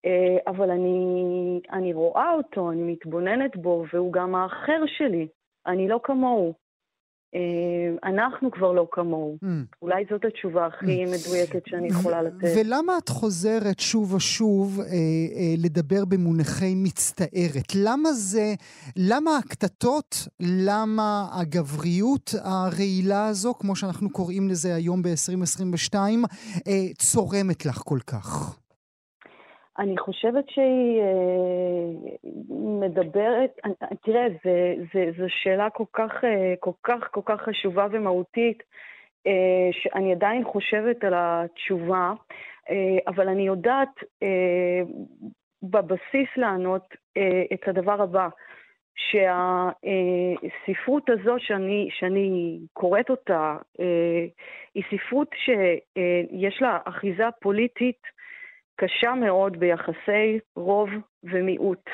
אה, אבל אני, אני רואה אותו, אני מתבוננת בו, והוא גם האחר שלי, אני לא כמוהו. אה, אנחנו כבר לא כמוהו. Mm. אולי זאת התשובה הכי mm. מדויקת שאני יכולה לתת. ולמה את חוזרת שוב ושוב אה, אה, לדבר במונחי מצטערת? למה זה, למה הקטטות, למה הגבריות הרעילה הזו, כמו שאנחנו קוראים לזה היום ב-2022, אה, צורמת לך כל כך? אני חושבת שהיא אה, מדברת, תראה, זו שאלה כל כך, אה, כל כך, כל כך חשובה ומהותית, אה, שאני עדיין חושבת על התשובה. אבל אני יודעת בבסיס לענות את הדבר הבא. שהספרות הזו שאני, שאני קוראת אותה היא ספרות שיש לה אחיזה פוליטית קשה מאוד ביחסי רוב ומיעוט.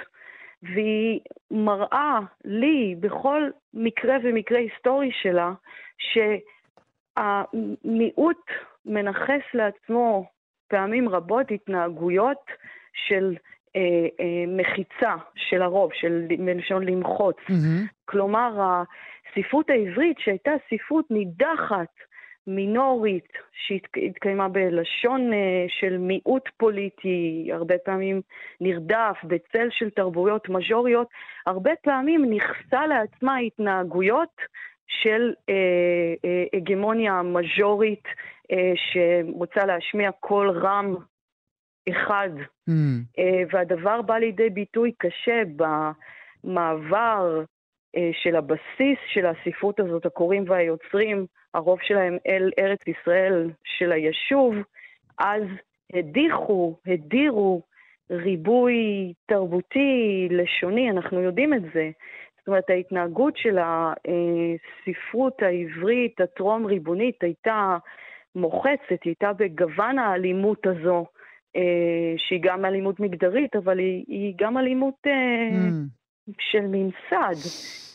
והיא מראה לי בכל מקרה ומקרה היסטורי שלה שהמיעוט מנכס לעצמו פעמים רבות התנהגויות של אה, אה, מחיצה של הרוב, של מלשון למחוץ. Mm-hmm. כלומר, הספרות העברית שהייתה ספרות נידחת, מינורית, שהתקיימה בלשון אה, של מיעוט פוליטי, הרבה פעמים נרדף בצל של תרבויות מז'וריות, הרבה פעמים נכסה לעצמה התנהגויות של אה, אה, הגמוניה מז'ורית אה, שרוצה להשמיע קול רם אחד. Mm. והדבר בא לידי ביטוי קשה במעבר אה, של הבסיס של הספרות הזאת, הקוראים והיוצרים, הרוב שלהם אל ארץ ישראל של היישוב, אז הדיחו, הדירו ריבוי תרבותי, לשוני, אנחנו יודעים את זה. זאת אומרת, ההתנהגות של הספרות העברית הטרום-ריבונית הייתה מוחצת, היא הייתה בגוון האלימות הזו אה, שהיא גם אלימות מגדרית, אבל היא, היא גם אלימות אה, mm. של ממסד.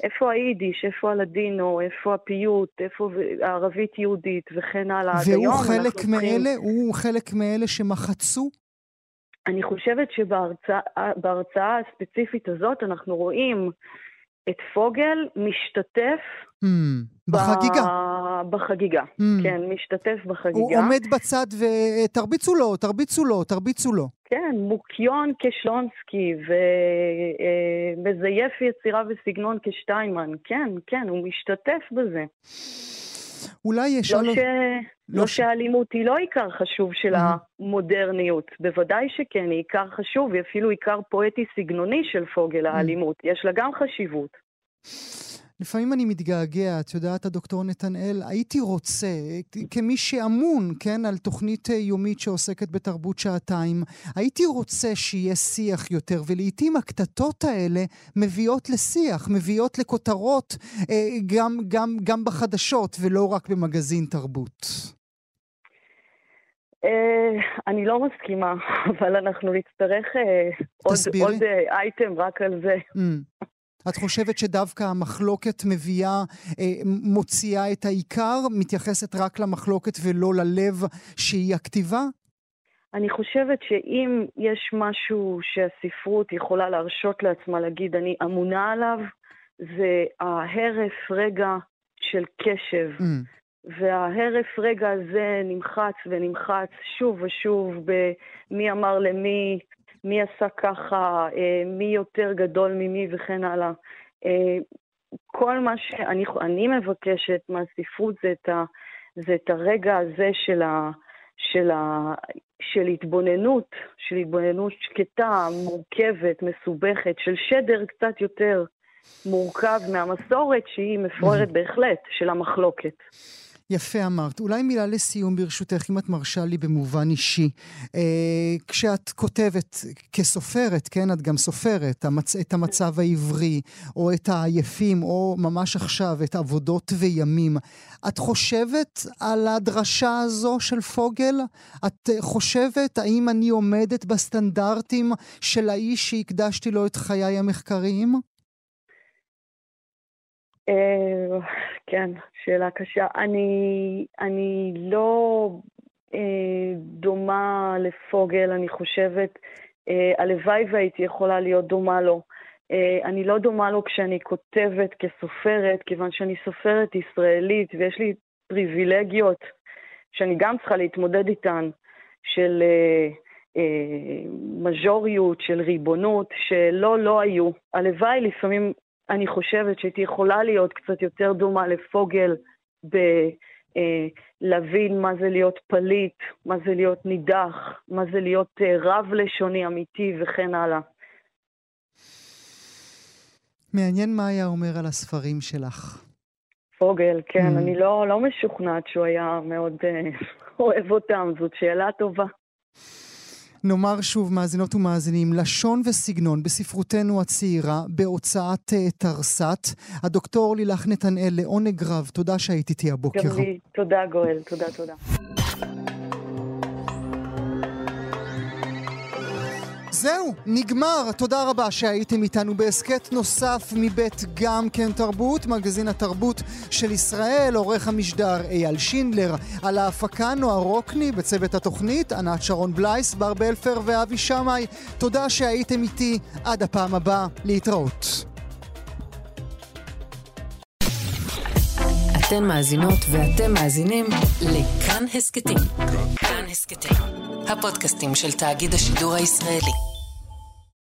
איפה היידיש, איפה הלדינו, איפה הפיוט, איפה הערבית יהודית וכן הלאה. והוא חלק מאלה? הוא חלק מאלה שמחצו? אני חושבת שבהרצאה הספציפית הזאת אנחנו רואים את פוגל משתתף mm, בחגיגה. ב... בחגיגה, mm. כן, משתתף בחגיגה. הוא עומד בצד ותרביצו לו, תרביצו לו, תרביצו לו. כן, מוקיון כשלונסקי ומזייף אה, יצירה וסגנון כשטיינמן, כן, כן, הוא משתתף בזה. אולי יש... לא, ש... לא, לא ש... שהאלימות היא לא עיקר חשוב של. המודרניות, בוודאי שכן, היא עיקר חשוב, היא אפילו עיקר פואטי-סגנוני של פוגל, האלימות. יש לה גם חשיבות. לפעמים אני מתגעגע, את יודעת, הדוקטור נתנאל, הייתי רוצה, כמי שאמון, כן, על תוכנית אה, יומית שעוסקת בתרבות שעתיים, הייתי רוצה שיהיה שיח יותר, ולעיתים הקטטות האלה מביאות לשיח, מביאות לכותרות אה, גם, גם, גם בחדשות, ולא רק במגזין תרבות. Uh, אני לא מסכימה, אבל אנחנו נצטרך uh, עוד, uh, אייטם רק על זה. את חושבת שדווקא המחלוקת מביאה, אה, מוציאה את העיקר, מתייחסת רק למחלוקת ולא ללב שהיא הכתיבה? אני חושבת שאם יש משהו שהספרות יכולה להרשות לעצמה להגיד, אני אמונה עליו, זה ההרף רגע של קשב. Mm. וההרף רגע הזה נמחץ ונמחץ שוב ושוב במי אמר למי, מי עשה ככה, אה, מי יותר גדול ממי וכן הלאה. אה, כל מה שאני מבקשת מהספרות זה את, ה, זה את הרגע הזה של, ה, של, ה, של התבוננות, של התבוננות שקטה, מורכבת, מסובכת, של שדר קצת יותר מורכב מהמסורת שהיא מפוארת בהחלט, של המחלוקת. יפה אמרת. אולי מילה לסיום ברשותך, אם את מרשה לי במובן אישי. אה, כשאת כותבת כסופרת, כן, את גם סופרת, המצ... את המצב העברי, או את העייפים, או ממש עכשיו את עבודות וימים. את חושבת על הדרשה הזו של פוגל? את חושבת האם אני עומדת בסטנדרטים של האיש שהקדשתי לו את חיי המחקריים? אה, כן, שאלה קשה. אני, אני לא אה, דומה לפוגל, אני חושבת, אה, הלוואי והייתי יכולה להיות דומה לו. אה, אני לא דומה לו כשאני כותבת כסופרת, כיוון שאני סופרת ישראלית ויש לי פריבילגיות שאני גם צריכה להתמודד איתן, של אה, אה, מז'וריות, של ריבונות, שלא, לא היו. הלוואי לפעמים אני חושבת שהייתי יכולה להיות קצת יותר דומה לפוגל בלהבין אה, מה זה להיות פליט, מה זה להיות נידח, מה זה להיות אה, רב-לשוני אמיתי וכן הלאה. מעניין מה היה אומר על הספרים שלך. פוגל, כן, mm. אני לא, לא משוכנעת שהוא היה מאוד uh, אוהב אותם, זאת שאלה טובה. נאמר שוב, מאזינות ומאזינים, לשון וסגנון בספרותנו הצעירה, בהוצאת uh, תרס"ת. הדוקטור לילך נתנאל, לעונג רב, תודה שהיית איתי הבוקר. גם לי, תודה גואל, תודה, תודה. זהו, נגמר. תודה רבה שהייתם איתנו בהסכת נוסף מבית גם כן תרבות, מגזין התרבות של ישראל, עורך המשדר אייל שינדלר, על ההפקה נועה רוקני, בצוות התוכנית, ענת שרון בלייס, בר בלפר ואבי שמאי. תודה שהייתם איתי. עד הפעם הבאה, להתראות. אתן מאזינות ואתם מאזינים לכאן הסכתים. כאן הסכתים, הפודקאסטים של תאגיד השידור הישראלי.